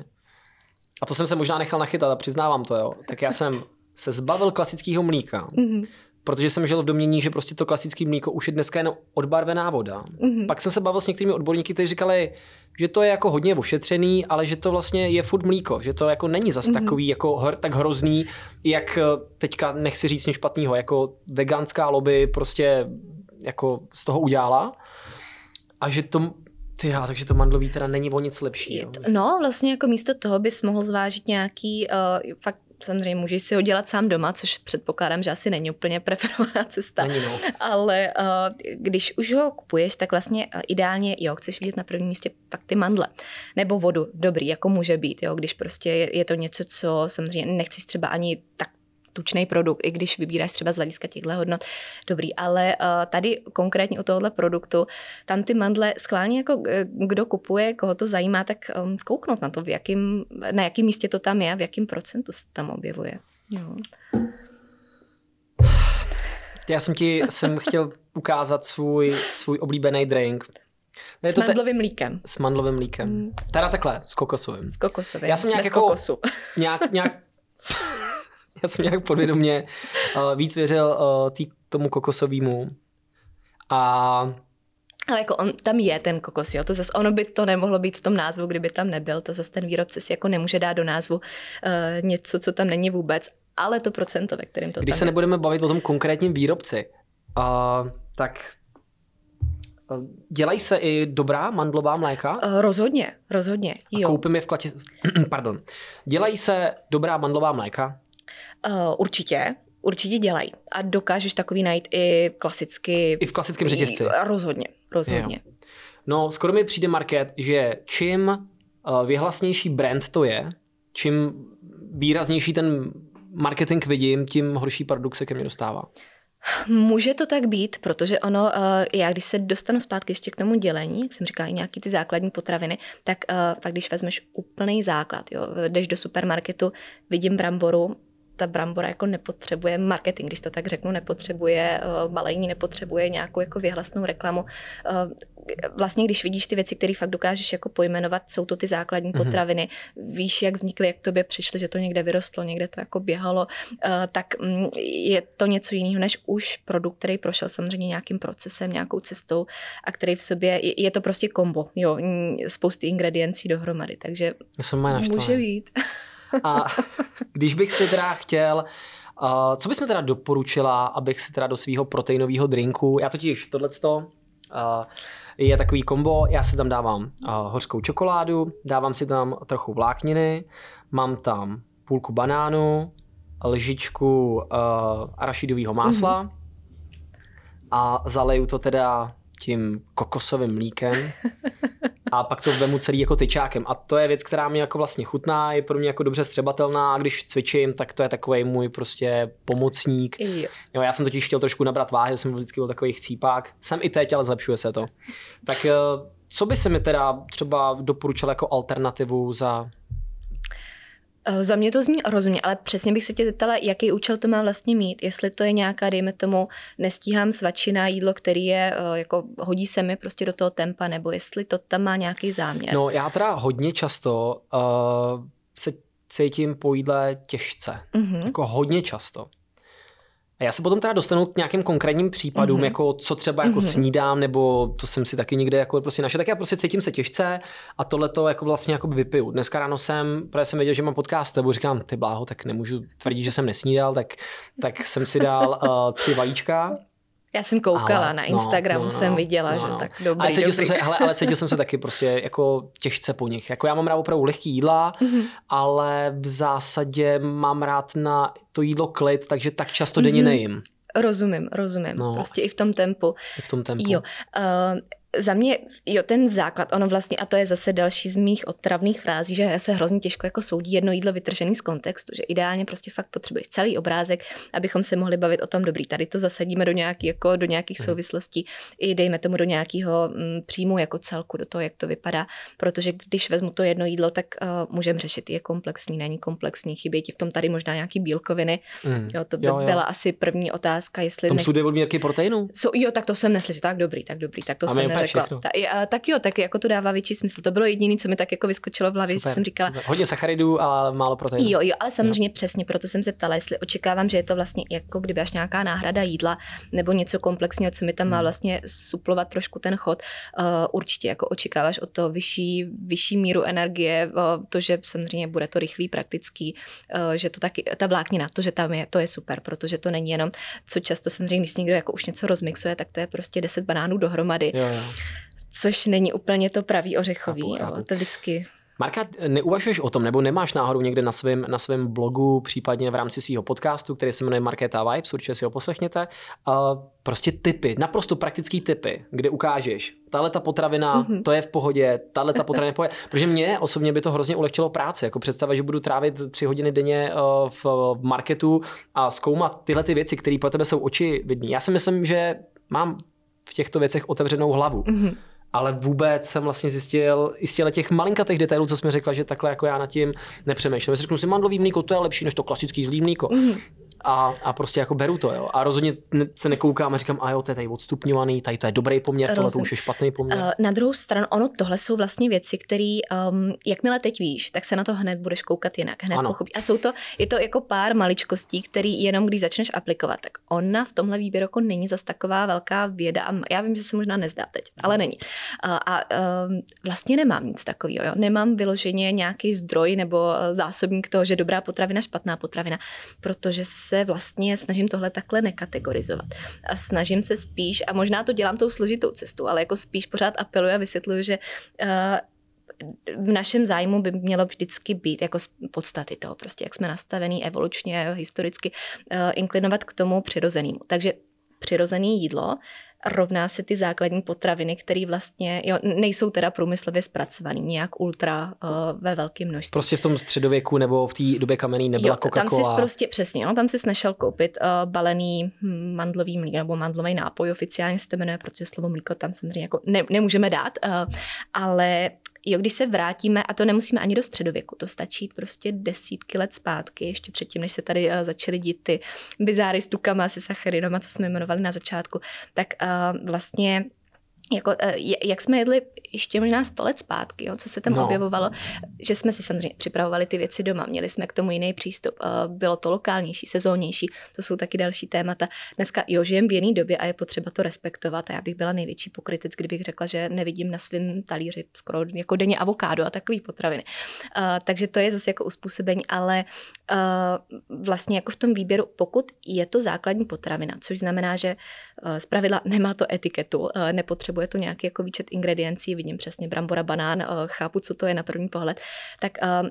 a to jsem se možná nechal nachytat a přiznávám to, jo, tak já jsem se zbavil klasického mlíka, mm-hmm. protože jsem žil v domění, že prostě to klasické mlíko už je dneska jen odbarvená voda. Mm-hmm. Pak jsem se bavil s některými odborníky, kteří říkali, že to je jako hodně ošetřený, ale že to vlastně je furt mlíko, že to jako není zas mm-hmm. takový jako hr, tak hrozný, jak eh, teďka nechci říct nic špatného, jako veganská lobby prostě jako z toho udělala a že to ty já, takže to mandlový teda není o nic lepší. Jo? No, vlastně jako místo toho bys mohl zvážit nějaký uh, fakt samozřejmě můžeš si ho dělat sám doma, což předpokládám, že asi není úplně preferovaná cesta. Není, no. Ale uh, když už ho kupuješ, tak vlastně uh, ideálně, jo, chceš vidět na prvním místě fakt ty mandle. Nebo vodu, dobrý, jako může být, jo, když prostě je, je to něco, co samozřejmě nechceš třeba ani tak tučný produkt, i když vybíráš třeba z hlediska těchto hodnot, dobrý. Ale uh, tady konkrétně u tohohle produktu, tam ty mandle schválně jako eh, kdo kupuje, koho to zajímá, tak um, kouknout na to, v jakým, na jakém místě to tam je, v jakém procentu se tam objevuje. Jo. Já jsem ti jsem chtěl ukázat svůj, svůj oblíbený drink. Je s mandlovým mlíkem. S mandlovým mlíkem. Mm. Teda takhle, s kokosovým. S kokosovým. Já jsem nějak Bez jako, kokosu. Nějak, nějak já jsem nějak podvědomě uh, víc věřil uh, tý, tomu kokosovému. A ale jako on, tam je ten kokos, jo, to zase, ono by to nemohlo být v tom názvu, kdyby tam nebyl, to zase ten výrobce si jako nemůže dát do názvu uh, něco, co tam není vůbec, ale to procento, ve kterém to Když se je. nebudeme bavit o tom konkrétním výrobci, uh, tak Dělají se i dobrá mandlová mléka? Uh, rozhodně, rozhodně. Jo. A koupím je v klatě... Pardon. Dělají se dobrá mandlová mléka? Uh, určitě, určitě dělají. A dokážeš takový najít i klasicky. I v klasickém řetězci. Rozhodně, rozhodně. Jo. No, skoro mi přijde market, že čím uh, vyhlasnější brand to je, čím výraznější ten marketing vidím, tím horší produkt se ke mně dostává. Může to tak být, protože ono, eh, já když se dostanu zpátky ještě k tomu dělení, jak jsem říkala, i nějaký ty základní potraviny, tak uh, když vezmeš úplný základ, jo, jdeš do supermarketu, vidím bramboru, ta brambora jako nepotřebuje marketing, když to tak řeknu, nepotřebuje uh, balení, nepotřebuje nějakou jako vyhlasnou reklamu. Uh, vlastně, když vidíš ty věci, které fakt dokážeš jako pojmenovat, jsou to ty základní mm-hmm. potraviny, víš, jak vznikly, jak tobě přišly, že to někde vyrostlo, někde to jako běhalo, uh, tak um, je to něco jiného než už produkt, který prošel samozřejmě nějakým procesem, nějakou cestou a který v sobě, je, to prostě kombo, jo, spousty ingrediencí dohromady, takže může být. A když bych si teda chtěl, uh, co bys mi teda doporučila, abych si teda do svého proteinového drinku, já totiž tohleto uh, je takový kombo, já si tam dávám uh, hořkou čokoládu, dávám si tam trochu vlákniny, mám tam půlku banánu, lžičku uh, arašidového másla mm-hmm. a zaleju to teda tím kokosovým mlíkem a pak to vemu celý jako tyčákem. A to je věc, která mi jako vlastně chutná, je pro mě jako dobře střebatelná a když cvičím, tak to je takový můj prostě pomocník. Jo. jo. já jsem totiž chtěl trošku nabrat váhy, jsem vždycky byl takový chcípák. Jsem i teď, ale zlepšuje se to. Tak eh, co by se mi teda třeba doporučil jako alternativu za za mě to zní rozumně, ale přesně bych se tě zeptala, jaký účel to má vlastně mít. Jestli to je nějaká, dejme tomu, nestíhám svačina jídlo, který je, eh, jako hodí se mi prostě do toho tempa, nebo jestli to tam má nějaký záměr. No já teda hodně často uh, se cítím po jídle těžce. Mm-hmm. Jako hodně často. A já se potom teda dostanu k nějakým konkrétním případům, mm-hmm. jako co třeba jako mm-hmm. snídám, nebo to jsem si taky někde jako prostě našel, tak já prostě cítím se těžce a tohle to jako vlastně jako vypiju. Dneska ráno jsem, protože jsem věděl, že mám podcast tebou, říkám, ty bláho, tak nemůžu tvrdit, že jsem nesnídal, tak, tak jsem si dal uh, tři vajíčka, já jsem koukala ale, na no, Instagramu, no, no, jsem viděla, no, že no. tak dobrý, ale cítil, dobrý. Jsem se, hele, ale cítil jsem se taky prostě jako těžce po nich. Jako já mám rád opravdu lehký jídla, mm-hmm. ale v zásadě mám rád na to jídlo klid, takže tak často denně mm-hmm. nejím. Rozumím, rozumím. No. Prostě i v tom tempu. I v tom tempu. Jo. Uh, za mě, jo, ten základ, ono vlastně, a to je zase další z mých otravných frází, že se hrozně těžko jako soudí jedno jídlo vytržený z kontextu, že ideálně prostě fakt potřebuješ celý obrázek, abychom se mohli bavit o tom dobrý. Tady to zasadíme do, nějaký, jako, do nějakých hmm. souvislostí i dejme tomu do nějakého mm, příjmu jako celku, do toho, jak to vypadá, protože když vezmu to jedno jídlo, tak uh, můžeme řešit, je komplexní, není komplexní, chybí ti v tom tady možná nějaký bílkoviny. Hmm. Jo, to by jo, jo. byla asi první otázka, jestli... Tam ne... jsou dvě proteinů? So, jo, tak to jsem neslyšel, tak dobrý, tak dobrý, tak to jsem řekla. Ta, a, tak jo, tak jako to dává větší smysl. To bylo jediné, co mi tak jako vyskočilo v hlavě, super, že jsem říkala. Super. Hodně sacharidů a málo proteinů. Jo, jo, ale samozřejmě jo. přesně, proto jsem se ptala, jestli očekávám, že je to vlastně jako kdyby až nějaká náhrada jídla nebo něco komplexního, co mi tam má hmm. vlastně suplovat trošku ten chod. Uh, určitě jako očekáváš o to vyšší, vyšší míru energie, uh, to, že samozřejmě bude to rychlý, praktický, uh, že to taky, ta vláknina, to, že tam je, to je super, protože to není jenom, co často samozřejmě, když někdo jako už něco rozmixuje, tak to je prostě 10 banánů dohromady. Jo, jo což není úplně to pravý ořechový. Chápu, chápu. Jo, to vždycky Marka, neuvažuješ o tom, nebo nemáš náhodou někde na svém na svém blogu, případně v rámci svého podcastu, který se jmenuje Marketa Vibes, určitě si ho poslechněte, uh, prostě typy, naprosto praktický typy, kde ukážeš, tahle ta potravina, mm-hmm. to je v pohodě, tahle ta potravina je v pohodě. Protože mě osobně by to hrozně ulehčilo práci, jako představa, že budu trávit tři hodiny denně uh, v, v marketu a zkoumat tyhle ty věci, které pro tebe jsou očividné. Já si myslím, že mám v těchto věcech otevřenou hlavu. Mm-hmm ale vůbec jsem vlastně zjistil i z těch malinkatých detailů, co jsme řekla, že takhle jako já nad tím nepřemýšlím. Řeknu si, mandlový mlíko, to je lepší než to klasický zlý mlíko. Mm a, a prostě jako beru to, jo. A rozhodně se nekoukám a říkám, a jo, to je tady odstupňovaný, tady to je dobrý poměr, tohle to už je špatný poměr. Uh, na druhou stranu, ono, tohle jsou vlastně věci, které, um, jakmile teď víš, tak se na to hned budeš koukat jinak, hned ano. pochopí. A jsou to, je to jako pár maličkostí, který jenom když začneš aplikovat, tak ona v tomhle výběru jako není zas taková velká věda. A já vím, že se možná nezdá teď, ale není. A, a um, vlastně nemám nic takového, jo. Nemám vyloženě nějaký zdroj nebo eh, zásobník toho, že dobrá potravina, špatná potravina, protože se se vlastně snažím tohle takhle nekategorizovat. A snažím se spíš, a možná to dělám tou složitou cestou, ale jako spíš pořád apeluji a vysvětluju, že uh, v našem zájmu by mělo vždycky být jako podstaty toho, prostě jak jsme nastavení evolučně, historicky, uh, inklinovat k tomu přirozenému. Takže přirozené jídlo rovná se ty základní potraviny, které vlastně jo, nejsou teda průmyslově zpracované nějak ultra uh, ve velkém množství. Prostě v tom středověku nebo v té době kamenný nebyla Coca-Cola. Tam si prostě přesně, no, tam si snašel koupit uh, balený mandlový mlík nebo mandlový nápoj, oficiálně se to jmenuje, protože slovo mlíko tam samozřejmě jako ne, nemůžeme dát, uh, ale jo, když se vrátíme, a to nemusíme ani do středověku, to stačí prostě desítky let zpátky, ještě předtím, než se tady uh, začaly dít ty bizáry s tukama, se sacharinama, co jsme jmenovali na začátku, tak uh, vlastně jako, eh, jak jsme jedli ještě možná sto let zpátky, jo, co se tam no. objevovalo, že jsme si samozřejmě připravovali ty věci doma, měli jsme k tomu jiný přístup, eh, bylo to lokálnější, sezónnější, to jsou taky další témata. Dneska jo, žijeme v jiné době a je potřeba to respektovat a já bych byla největší pokrytec, kdybych řekla, že nevidím na svém talíři skoro jako denně avokádo a takový potraviny. Uh, takže to je zase jako uspůsobení, ale uh, vlastně jako v tom výběru, pokud je to základní potravina, což znamená, že uh, zpravidla nemá to etiketu, uh, nepotřebuje potřebuje to nějaký jako výčet ingrediencí, vidím přesně brambora, banán, eh, chápu, co to je na první pohled, tak eh,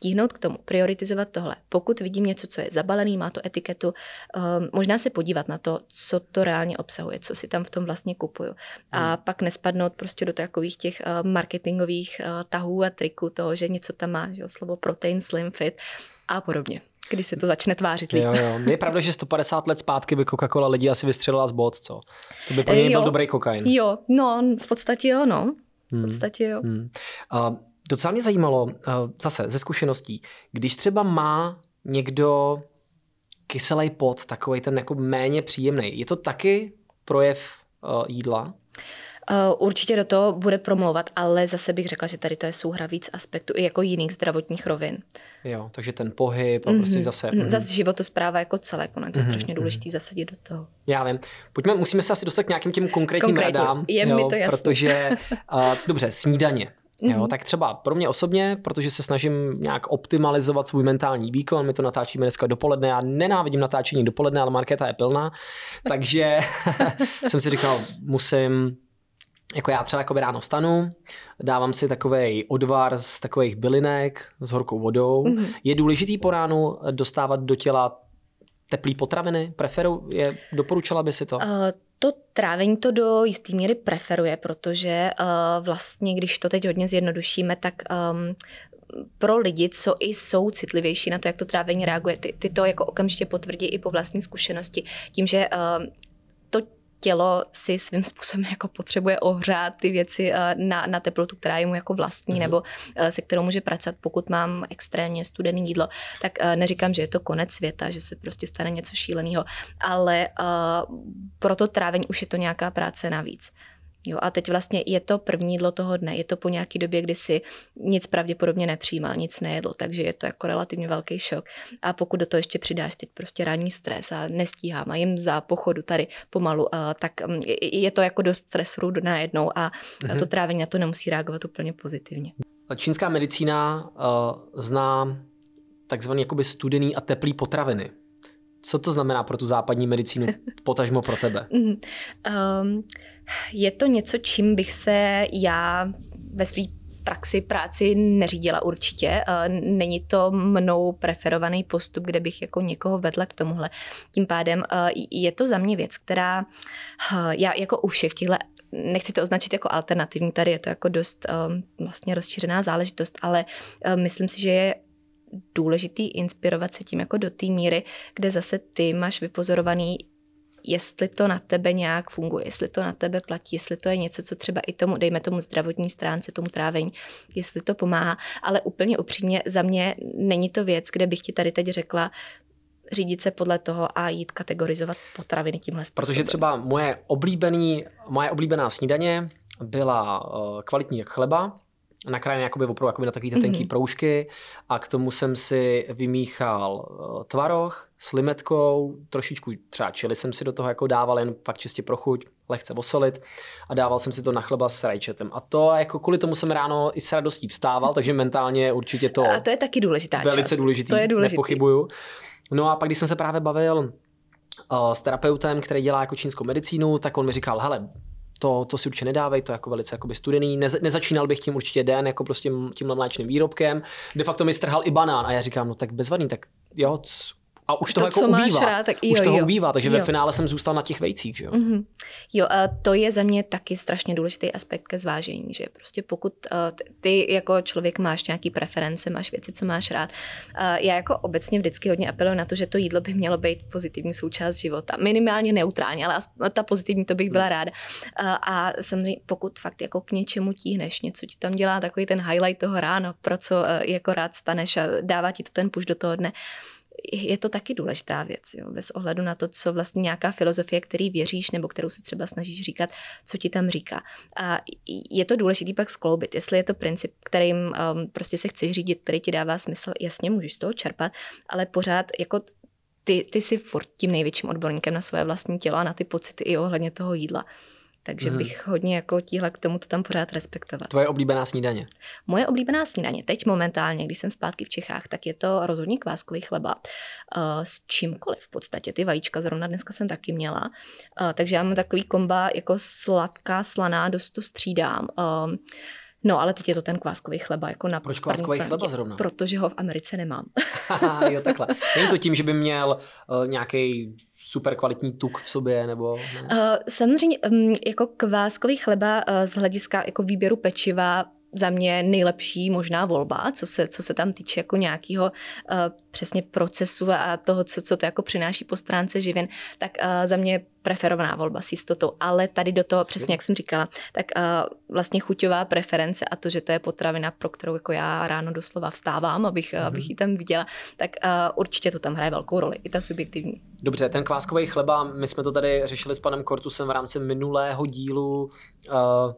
tíhnout k tomu, prioritizovat tohle. Pokud vidím něco, co je zabalený, má to etiketu, um, možná se podívat na to, co to reálně obsahuje, co si tam v tom vlastně kupuju. A hmm. pak nespadnout prostě do takových těch uh, marketingových uh, tahů a triků toho, že něco tam má, že jo, slovo protein, slim, fit a podobně kdy se to začne tvářit líp. Jo, jo. Je pravda, že 150 let zpátky by Coca-Cola lidi asi vystřelila z bod, co? To by pro něj byl dobrý kokain. Jo, no, v podstatě jo, no. V hmm. podstatě jo. Hmm. Uh, docela mě zajímalo, uh, zase ze zkušeností, když třeba má někdo kyselý pot, takový ten jako méně příjemný, je to taky projev uh, jídla? Eh, určitě do toho bude promlouvat, ale zase bych řekla, že tady to je souhra víc aspektů i jako jiných zdravotních rovin. Jo, takže ten pohyb a mm-hmm. prostě zase... Mm-hmm. Zase životospráva jako celek, ono je to mm-hmm. strašně mhm. důležité zasadit do toho. Já vím. Pojďme, musíme se asi dostat k nějakým těm konkrétním Konkrétně. radám. Je jo, mi to jasné. Protože, uh, dobře, snídaně. Mm-hmm. Jo, mhm. tak třeba pro mě osobně, protože se snažím nějak optimalizovat svůj mentální výkon, my to natáčíme dneska dopoledne, já nenávidím natáčení dopoledne, ale marketa je plná, takže jsem si říkal, musím jako já třeba jako ráno stanu, dávám si takový odvar z takových bylinek s horkou vodou. Mm-hmm. Je důležitý po ránu dostávat do těla teplý potraviny? Preferu, je, doporučila by si to? Uh, to trávení to do jisté míry preferuje, protože uh, vlastně, když to teď hodně zjednodušíme, tak um, pro lidi, co i jsou citlivější na to, jak to trávení reaguje, ty, ty to jako okamžitě potvrdí i po vlastní zkušenosti. Tím, že uh, tělo si svým způsobem jako potřebuje ohřát ty věci eh, na, na teplotu, která je mu jako vlastní, mm-hmm. nebo eh, se kterou může pracovat, pokud mám extrémně studené jídlo, tak eh, neříkám, že je to konec světa, že se prostě stane něco šíleného, ale pro to trávení už je to nějaká práce navíc. Jo, a teď vlastně je to první jídlo toho dne, je to po nějaký době, kdy si nic pravděpodobně nepřijímal, nic nejedl, takže je to jako relativně velký šok. A pokud do toho ještě přidáš teď prostě ranní stres a nestíhám a jim za pochodu tady pomalu, tak mm, je to jako dost stresu najednou a mm-hmm. to trávení na to nemusí reagovat úplně pozitivně. Čínská medicína uh, zná takzvaný jakoby studený a teplý potraviny. Co to znamená pro tu západní medicínu, potažmo pro tebe? um, je to něco, čím bych se já ve své praxi, práci neřídila určitě. Není to mnou preferovaný postup, kde bych jako někoho vedla k tomuhle. Tím pádem je to za mě věc, která já jako u všech těchto nechci to označit jako alternativní, tady je to jako dost vlastně rozšířená záležitost, ale myslím si, že je důležitý inspirovat se tím jako do té míry, kde zase ty máš vypozorovaný jestli to na tebe nějak funguje, jestli to na tebe platí, jestli to je něco, co třeba i tomu, dejme tomu zdravotní stránce, tomu trávení, jestli to pomáhá. Ale úplně upřímně za mě není to věc, kde bych ti tady teď řekla, řídit se podle toho a jít kategorizovat potraviny tímhle způsobem. Protože třeba moje, oblíbený, moje oblíbená snídaně byla uh, kvalitní jak chleba, nakrájené jakoby opravdu jakoby na takový ty tenký mm-hmm. proužky a k tomu jsem si vymíchal uh, tvaroh s limetkou, trošičku třeba čili jsem si do toho jako dával jen fakt čistě pro chuť, lehce osolit a dával jsem si to na chleba s rajčetem. A to jako kvůli tomu jsem ráno i s radostí vstával, takže mentálně určitě to... A to je taky důležitá Velice část. důležitý, to je důležitý. nepochybuju. No a pak, když jsem se právě bavil uh, s terapeutem, který dělá jako čínskou medicínu, tak on mi říkal, hele, to, to si určitě nedávej, to je jako velice jakoby studený. Ne, nezačínal bych tím určitě den jako prostě tímhle mléčným výrobkem. De facto mi strhal i banán a já říkám, no tak bezvadný, tak jo, c, A už toho To, jako co máš ubývá. rád, tak už jo, toho jo. ubývá, takže ve Jo. finále jsem zůstal na těch vejcích, že jo? Mm-hmm. Jo, a to je za mě taky strašně důležitý aspekt ke zvážení, že prostě pokud uh, ty jako člověk máš nějaký preference, máš věci, co máš rád, uh, já jako obecně vždycky hodně apeluji na to, že to jídlo by mělo být pozitivní součást života. Minimálně neutrální, ale ta pozitivní to bych byla ráda. Uh, a samozřejmě pokud fakt jako k něčemu tíhneš, něco ti tam dělá takový ten highlight toho ráno, pro co uh, jako rád staneš a dává ti to ten push do toho dne, je to taky důležitá věc, jo, bez ohledu na to, co vlastně nějaká filozofie, který věříš nebo kterou si třeba snažíš říkat, co ti tam říká. A je to důležité pak skloubit, jestli je to princip, kterým um, prostě se chceš řídit, který ti dává smysl, jasně můžeš z toho čerpat, ale pořád jako ty, ty jsi furt tím největším odborníkem na svoje vlastní tělo a na ty pocity i ohledně toho jídla. Takže Mhm. bych hodně jako tíhla k tomu to tam pořád respektovat. Tvoje oblíbená snídaně. Moje oblíbená snídaně teď momentálně, když jsem zpátky v Čechách, tak je to rozhodně kváskový chleba uh, s čímkoliv v podstatě. Ty vajíčka zrovna dneska jsem taky měla. Uh, takže já mám takový komba jako sladká, slaná, dost to střídám. Um, No, ale teď je to ten kváskový chleba jako na Proč kváskový chleba zrovna? Protože ho v Americe nemám. Jo, takhle. Není to tím, že by měl uh, nějaký super kvalitní tuk v sobě, nebo ne? Uh, samozřejmě um, jako kváskový chleba uh, z hlediska jako výběru pečiva za mě nejlepší možná volba, co se, co se tam týče jako nějakého uh, přesně procesu a toho, co, co to jako přináší po stránce živin, tak uh, za mě preferovaná volba s jistotou. Ale tady do toho, přesně jak jsem říkala, tak uh, vlastně chuťová preference a to, že to je potravina, pro kterou jako já ráno doslova vstávám, abych, mm-hmm. abych ji tam viděla, tak uh, určitě to tam hraje velkou roli, i ta subjektivní. Dobře, ten kváskový chleba, my jsme to tady řešili s panem Kortusem v rámci minulého dílu. Uh,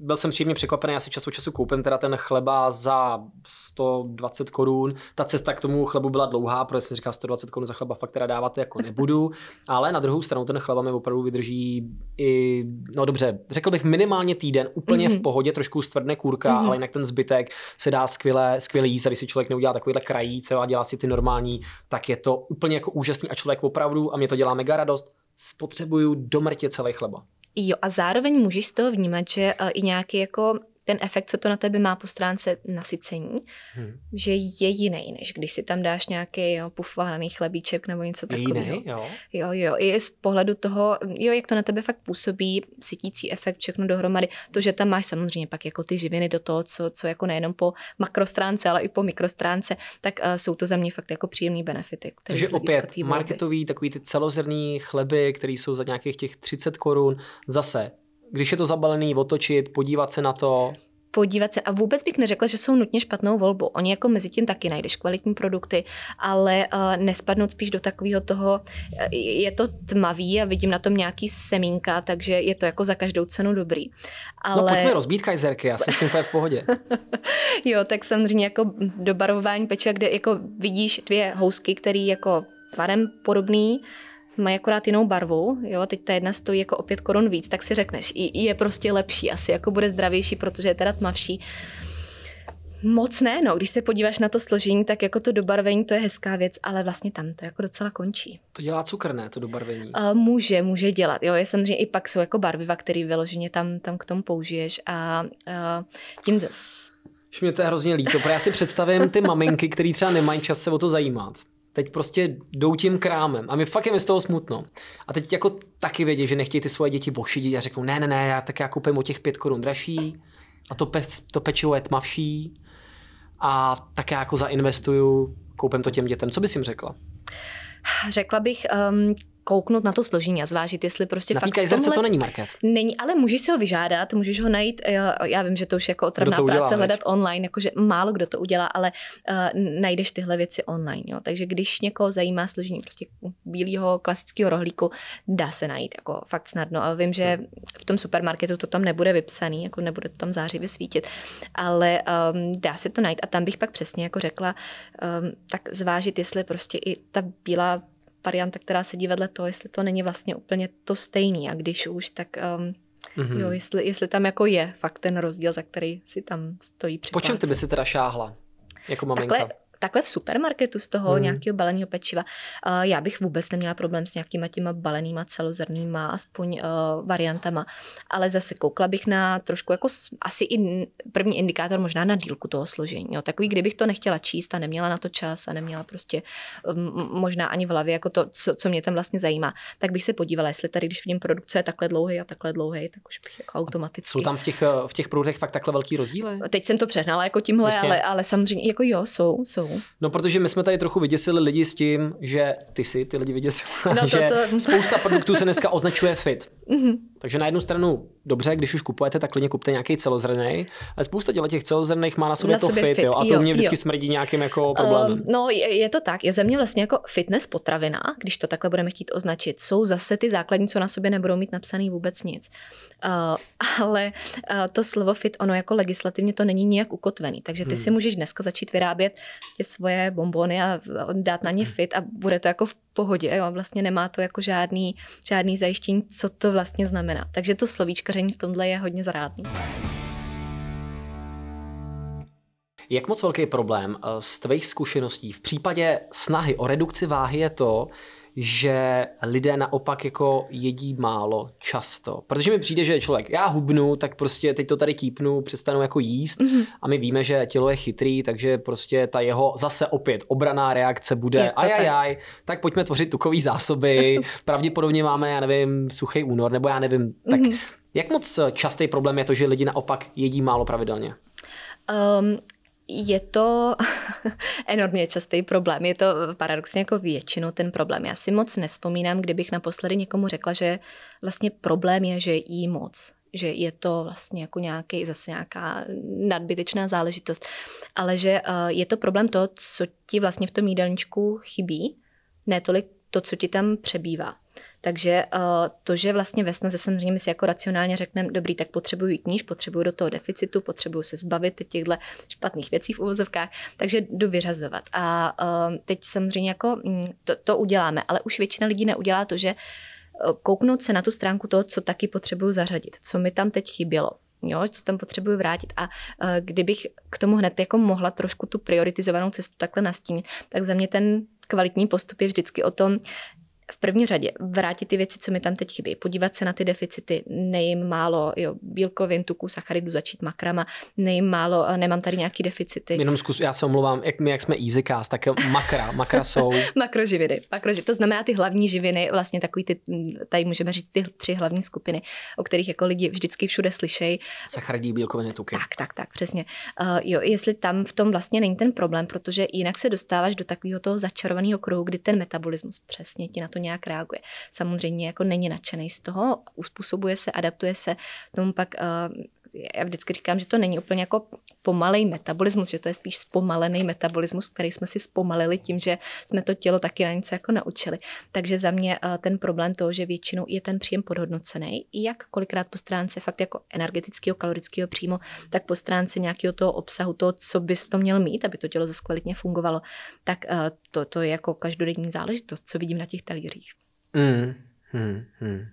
byl jsem příjemně překvapený, já si čas od času koupím teda ten chleba za 120 korun. Ta cesta k tomu chlebu byla dlouhá, protože jsem říkal 120 korun za chleba fakt teda dávat jako nebudu, ale na druhou stranu ten chleba mi opravdu vydrží i, no dobře, řekl bych minimálně týden, úplně mm-hmm. v pohodě, trošku stvrdne kůrka, mm-hmm. ale jinak ten zbytek se dá skvěle, skvěle jíst a když si člověk neudělá takovýhle krajíce a dělá si ty normální, tak je to úplně jako úžasný a člověk opravdu, a mě to dělá mega radost, spotřebuju do mrtě celý chleba. Jo, a zároveň můžeš z toho vnímat, že uh, i nějaký jako ten efekt, co to na tebe má po stránce nasycení, hmm. že je jiný, než když si tam dáš nějaký jo, pufovaný chlebíček nebo něco takového. Jiný, jo. Jo, jo, i z pohledu toho, jo, jak to na tebe fakt působí, sytící efekt, všechno dohromady, to, že tam máš samozřejmě pak jako ty živiny do toho, co, co jako nejenom po makrostránce, ale i po mikrostránce, tak uh, jsou to za mě fakt jako příjemný benefity. Takže opět marketový, takový ty celozrný chleby, které jsou za nějakých těch 30 korun, zase když je to zabalený, otočit, podívat se na to. Podívat se a vůbec bych neřekla, že jsou nutně špatnou volbou. Oni jako mezi tím taky najdeš kvalitní produkty, ale uh, nespadnout spíš do takového toho, je to tmavý a vidím na tom nějaký semínka, takže je to jako za každou cenu dobrý. Ale... No pojďme rozbít kajzerky, já jsem s tím v pohodě. jo, tak samozřejmě jako dobarvování peče, kde jako vidíš dvě housky, které jako tvarem podobný, mají akorát jinou barvu, jo, teď ta jedna stojí jako o 5 korun víc, tak si řekneš, i, je prostě lepší, asi jako bude zdravější, protože je teda tmavší. Moc ne, no, když se podíváš na to složení, tak jako to dobarvení, to je hezká věc, ale vlastně tam to jako docela končí. To dělá cukr, ne, to dobarvení? Uh, může, může dělat, jo, je samozřejmě i pak jsou jako barviva, který vyloženě tam, tam k tomu použiješ a uh, tím zase mě to je hrozně líto, protože já si představím ty maminky, které třeba nemají čas se o to zajímat. Teď prostě jdou tím krámem a mi fakt je mi z toho smutno. A teď jako taky vědí, že nechtějí ty svoje děti bošidit a řeknou, ne, ne, ne, já tak já koupím o těch pět korun dražší a to, pe, to pečivo je tmavší a tak já jako zainvestuju, koupím to těm dětem. Co bys jim řekla? Řekla bych, um, kouknout na to složení a zvážit, jestli prostě na fakt tomhle... to není market. Není, ale můžeš si ho vyžádat, můžeš ho najít, já, já vím, že to už je jako otravná práce udělá, hledat veď? online, jakože málo kdo to udělá, ale uh, najdeš tyhle věci online, jo. Takže když někoho zajímá složení prostě bílého klasického rohlíku, dá se najít jako fakt snadno. A vím, že v tom supermarketu to tam nebude vypsaný, jako nebude to tam zářivě svítit, ale um, dá se to najít a tam bych pak přesně jako řekla, um, tak zvážit, jestli prostě i ta bílá varianta, která sedí vedle toho, jestli to není vlastně úplně to stejný a když už, tak um, mm-hmm. jo, jestli, jestli tam jako je fakt ten rozdíl, za který si tam stojí při Po čem ty by si teda šáhla jako maminka? Takhle, takhle v supermarketu z toho hmm. nějakého baleného pečiva, uh, já bych vůbec neměla problém s nějakýma těma balenýma celozrnýma aspoň uh, variantama, ale zase koukla bych na trošku jako asi i první indikátor možná na dílku toho složení. Jo. Takový, kdybych to nechtěla číst a neměla na to čas a neměla prostě um, možná ani v hlavě jako to, co, co mě tam vlastně zajímá, tak bych se podívala, jestli tady, když vidím produkt, co je takhle dlouhý a takhle dlouhý, tak už bych jako automaticky. Jsou tam v těch, v těch produktech fakt takhle velký rozdíly? Teď jsem to přehnala jako tímhle, ale, ale samozřejmě jako jo, jsou, jsou. No, protože my jsme tady trochu vyděsili lidi s tím, že ty si ty lidi vyděsili, no, to, že to... spousta produktů se dneska označuje fit. Mm-hmm. Takže na jednu stranu dobře, když už kupujete, tak klidně kupte nějaký celozrný, ale spousta těch celozrnných má na sobě na to sobě fit, fit, jo, a to jo, mě vždycky jo. smrdí nějakým jako problémem. Um, no, je, je, to tak, je ze mě vlastně jako fitness potravina, když to takhle budeme chtít označit, jsou zase ty základní, co na sobě nebudou mít napsaný vůbec nic. Uh, ale uh, to slovo fit, ono jako legislativně to není nijak ukotvený, takže ty hmm. si můžeš dneska začít vyrábět ty svoje bombony a dát na ně hmm. fit a bude to jako v pohodě, jo, vlastně nemá to jako žádný, žádný zajištění, co to vlastně znamená. Takže to slovíčkaření v tomhle je hodně zarádný. Jak moc velký problém eh, z tvých zkušeností v případě snahy o redukci váhy je to, že lidé naopak jako jedí málo často. Protože mi přijde, že člověk, já hubnu, tak prostě teď to tady típnu, přestanu jako jíst mm-hmm. a my víme, že tělo je chytrý, takže prostě ta jeho zase opět obraná reakce bude ajajaj, tak pojďme tvořit tukový zásoby, pravděpodobně máme, já nevím, suchý únor, nebo já nevím, tak mm-hmm. jak moc častý problém je to, že lidi naopak jedí málo pravidelně? Um, je to enormně častý problém. Je to paradoxně jako většinou ten problém. Já si moc nespomínám, kdybych naposledy někomu řekla, že vlastně problém je, že jí moc že je to vlastně jako nějaký, zase nějaká nadbytečná záležitost, ale že uh, je to problém to, co ti vlastně v tom jídelníčku chybí, ne tolik to, co ti tam přebývá. Takže uh, to, že vlastně ve snaze samozřejmě si jako racionálně řekneme, dobrý, tak potřebuji jít níž, potřebuji do toho deficitu, potřebuji se zbavit těchto špatných věcí v uvozovkách, takže jdu vyřazovat. A uh, teď samozřejmě jako mm, to, to uděláme, ale už většina lidí neudělá to, že eh, kouknout se na tu stránku toho, co taky potřebuju zařadit, co mi tam teď chybělo, jo, co tam potřebuji vrátit. A uh, kdybych k tomu hned jako mohla trošku tu prioritizovanou cestu takhle nastínit, tak za mě ten kvalitní postup je vždycky o tom, v první řadě vrátit ty věci, co mi tam teď chybí, podívat se na ty deficity, nejím málo jo, bílkovin, tuku, sacharidů, začít makrama, nejím málo, nemám tady nějaký deficity. Jenom zkus, já se omlouvám, jak my, jak jsme EasyCast, tak makra, makra jsou... makroživiny, makroživiny, to znamená ty hlavní živiny, vlastně takový ty, tady můžeme říct ty tři hlavní skupiny, o kterých jako lidi vždycky všude slyšejí. Sacharidí, bílkoviny, tuky. Tak, tak, tak, přesně. Uh, jo, jestli tam v tom vlastně není ten problém, protože jinak se dostáváš do takového toho začarovaného kruhu, kdy ten metabolismus přesně ti na to nějak reaguje. Samozřejmě jako není nadšený z toho, uspůsobuje se, adaptuje se, tomu pak uh, já vždycky říkám, že to není úplně jako pomalej metabolismus, že to je spíš zpomalený metabolismus, který jsme si zpomalili tím, že jsme to tělo taky na něco jako naučili. Takže za mě uh, ten problém toho, že většinou je ten příjem podhodnocený, jak kolikrát po stránce fakt jako energetického, kalorického příjmu, tak po stránce nějakého toho obsahu, toho, co bys v tom měl mít, aby to tělo zase kvalitně fungovalo, tak uh, to, to je jako každodenní záležitost, co vidím na těch talířích. Mm, hmm, hmm.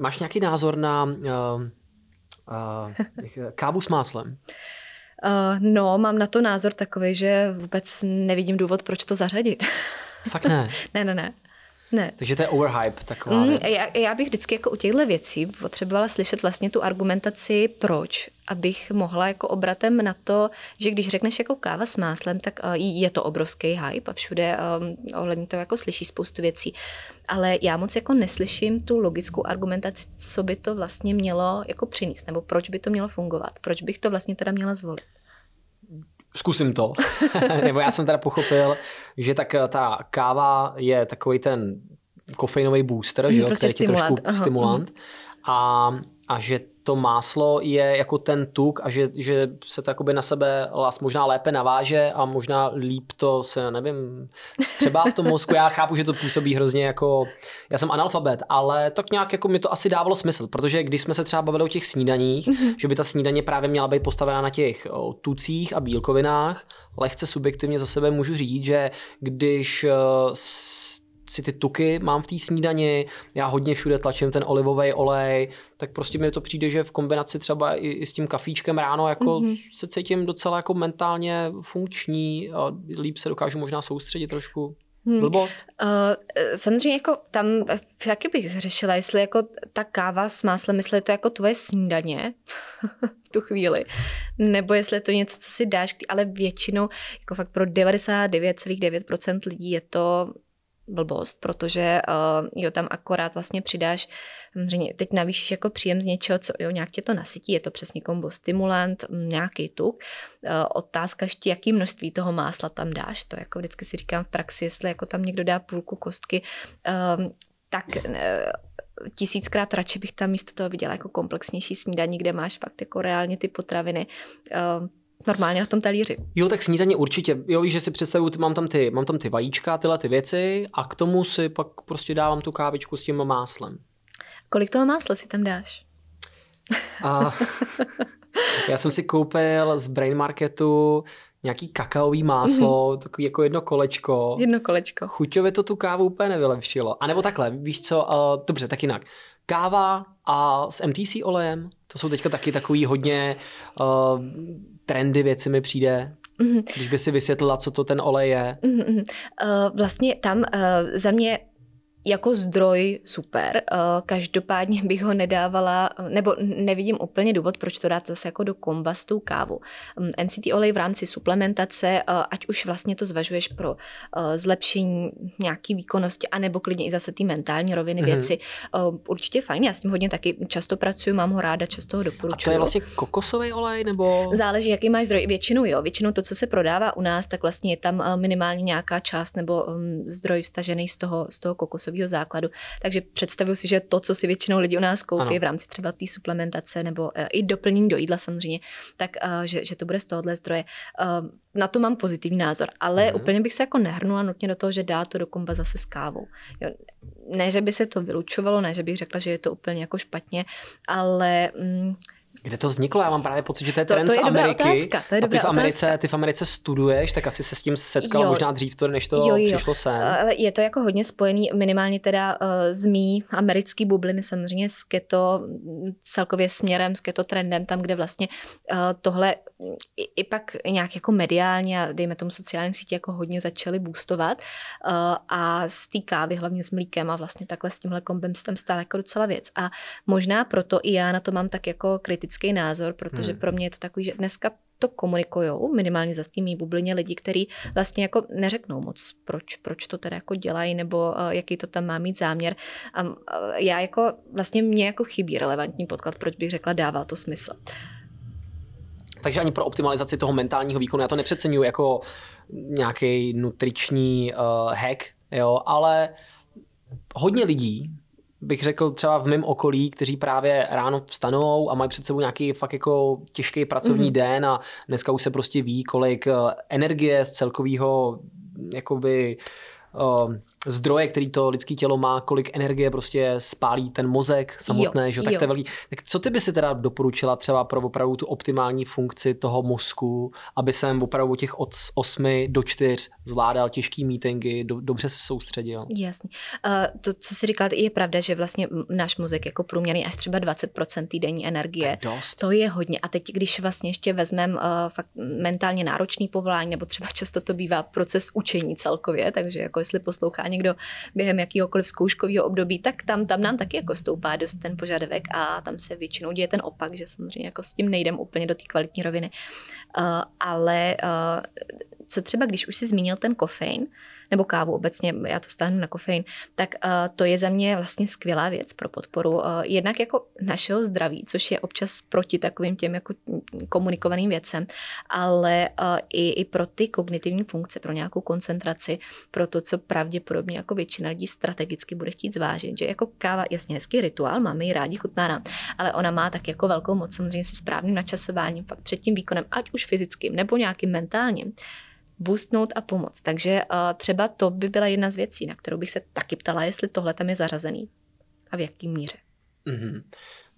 Máš nějaký názor na uh, kávu s máslem? Uh, no, mám na to názor takový, že vůbec nevidím důvod, proč to zařadit. Fakt ne? ne, ne, ne. Ne. Takže to je overhype taková mm, věc. Já, já bych vždycky jako u těchto věcí potřebovala slyšet vlastně tu argumentaci, proč, abych mohla jako obratem na to, že když řekneš jako káva s máslem, tak uh, je to obrovský hype a všude um, ohledně toho jako slyší spoustu věcí. Ale já moc jako neslyším tu logickou argumentaci, co by to vlastně mělo jako přinést, nebo proč by to mělo fungovat, proč bych to vlastně teda měla zvolit. Zkusím to. Nebo já jsem teda pochopil, že tak eh, ta káva je takový ten kofeinový booster, že jo, prostě který je trošku Aha. stimulant. A, a že to máslo je jako ten tuk a že, že se to jakoby na sebe možná lépe naváže a možná líp to se, nevím, třeba v tom mozku. Já chápu, že to působí hrozně jako, já jsem analfabet, ale tak nějak jako mi to asi dávalo smysl, protože když jsme se třeba bavili o těch snídaních, mm-hmm. že by ta snídaně právě měla být postavená na těch o, tucích a bílkovinách, lehce subjektivně za sebe můžu říct, že když si ty tuky mám v té snídani, já hodně všude tlačím ten olivový olej, tak prostě mi to přijde, že v kombinaci třeba i, i s tím kafíčkem ráno jako mm-hmm. se cítím docela jako mentálně funkční a líp se dokážu možná soustředit trošku. Hmm. Blbost? Uh, samozřejmě jako tam taky bych řešila, jestli jako ta káva s máslem, jestli je to jako tvoje snídaně v tu chvíli, nebo jestli je to něco, co si dáš, ale většinou, jako fakt pro 99,9% lidí je to blbost, protože uh, jo, tam akorát vlastně přidáš, samozřejmě teď navýšíš jako příjem z něčeho, co jo, nějak tě to nasytí, je to přesně kombo stimulant, nějaký tuk. Uh, otázka ještě, jaký množství toho másla tam dáš, to jako vždycky si říkám v praxi, jestli jako tam někdo dá půlku kostky, uh, tak uh, tisíckrát radši bych tam místo toho viděla jako komplexnější snídaní, kde máš fakt jako reálně ty potraviny. Uh, normálně na tom talíři. Jo, tak snídaně určitě. Jo, víš, že si představuju, mám tam ty, mám tam ty vajíčka, tyhle ty věci a k tomu si pak prostě dávám tu kávičku s tím máslem. Kolik toho másla si tam dáš? A já jsem si koupil z Brain Marketu nějaký kakaový máslo, mm-hmm. takový jako jedno kolečko. Jedno kolečko. Chuťově to tu kávu úplně nevylepšilo. A nebo takhle, víš co, uh, dobře, tak jinak. Káva a s MTC olejem, to jsou teďka taky takový hodně uh, trendy věci mi přijde. Mm-hmm. Když by si vysvětlila, co to ten olej je. Mm-hmm. Uh, vlastně tam uh, za mě jako zdroj super, eh, každopádně bych ho nedávala, nebo nevidím úplně důvod, proč to dát zase jako do komba s tou kávu. MCT mm, olej v rámci suplementace, eh, ať už vlastně to zvažuješ pro eh, zlepšení nějaký výkonnosti, anebo klidně i zase ty mentální roviny mm-hmm. věci, určitě fajn, já s tím hodně taky často pracuji, mám ho ráda, často ho doporučuji. A to je vlastně kokosový olej, nebo? Záleží, jaký máš zdroj. Většinou jo, většinou to, co se prodává u nás, tak vlastně je tam minimálně nějaká část nebo mm, zdroj stažený z toho, z toho kokosového časového základu. Takže představuju si, že to, co si většinou lidi u nás koupí ano. v rámci třeba té suplementace nebo uh, i doplnění do jídla samozřejmě, tak uh, že, že to bude z tohohle zdroje. Uh, na to mám pozitivní názor, ale mm. úplně bych se jako nehrnula nutně do toho, že dá to do komba zase s kávou. Jo, ne, že by se to vylučovalo, ne, že bych řekla, že je to úplně jako špatně, ale... Mm, kde to vzniklo? Já mám právě pocit, že to je to, trend to je z Ameriky. Otázka, to je a ty v, Americe, ty v Americe studuješ, tak asi se s tím setkal jo. možná dřív, to, než to jo, jo. přišlo sem. Ale je to jako hodně spojený, minimálně teda uh, z mý americký bubliny, samozřejmě s keto celkově směrem, s keto trendem, tam, kde vlastně uh, tohle i, i pak nějak jako mediálně a dejme tomu sociální sítě jako hodně začaly boostovat uh, a z té kávy, hlavně s mlíkem a vlastně takhle s tímhle kombem se tam stále jako docela věc. A možná proto i já na to mám tak jako kritický kritický názor, protože hmm. pro mě je to takový, že dneska to komunikují, minimálně za tím bublině lidi, kteří vlastně jako neřeknou moc, proč, proč to teda jako dělají, nebo uh, jaký to tam má mít záměr. A uh, já jako, vlastně mě jako chybí relevantní podklad, proč bych řekla, dává to smysl. Takže ani pro optimalizaci toho mentálního výkonu, já to nepřeceňuji jako nějaký nutriční uh, hack, jo, ale hodně lidí bych řekl třeba v mém okolí, kteří právě ráno vstanou a mají před sebou nějaký fakt jako těžký pracovní mm-hmm. den a dneska už se prostě ví, kolik eh, energie z celkového jakoby uh, zdroje, který to lidské tělo má, kolik energie prostě spálí ten mozek samotné, jo, že? tak jo. to je velký. Tak co ty by si teda doporučila třeba pro opravdu tu optimální funkci toho mozku, aby jsem opravdu těch od 8 do 4 zvládal těžký meetingy, do, dobře se soustředil? Jasně. Uh, to, co si říkal, je pravda, že vlastně náš mozek jako průměrný až třeba 20% týdenní energie. To je, dost. to je hodně. A teď, když vlastně ještě vezmeme uh, fakt mentálně náročný povolání, nebo třeba často to bývá proces učení celkově, takže jako jestli poslouchá někdo během jakýhokoliv zkouškového období, tak tam, tam nám taky jako stoupá dost ten požadavek a tam se většinou děje ten opak, že samozřejmě jako s tím nejdem úplně do té kvalitní roviny. Uh, ale uh, co třeba, když už si zmínil ten kofein, nebo kávu obecně, já to stáhnu na kofein, tak uh, to je za mě vlastně skvělá věc pro podporu uh, jednak jako našeho zdraví, což je občas proti takovým těm jako komunikovaným věcem, ale uh, i, i pro ty kognitivní funkce, pro nějakou koncentraci, pro to, co pravděpodobně jako většina lidí strategicky bude chtít zvážit, že jako káva, jasně hezký rituál, máme ji rádi, chutná nám, ale ona má tak jako velkou moc samozřejmě se správným načasováním, fakt před tím výkonem, ať už fyzickým nebo nějakým mentálním boostnout a pomoct. Takže uh, třeba to by byla jedna z věcí, na kterou bych se taky ptala, jestli tohle tam je zařazený a v jaký míře. Mm-hmm.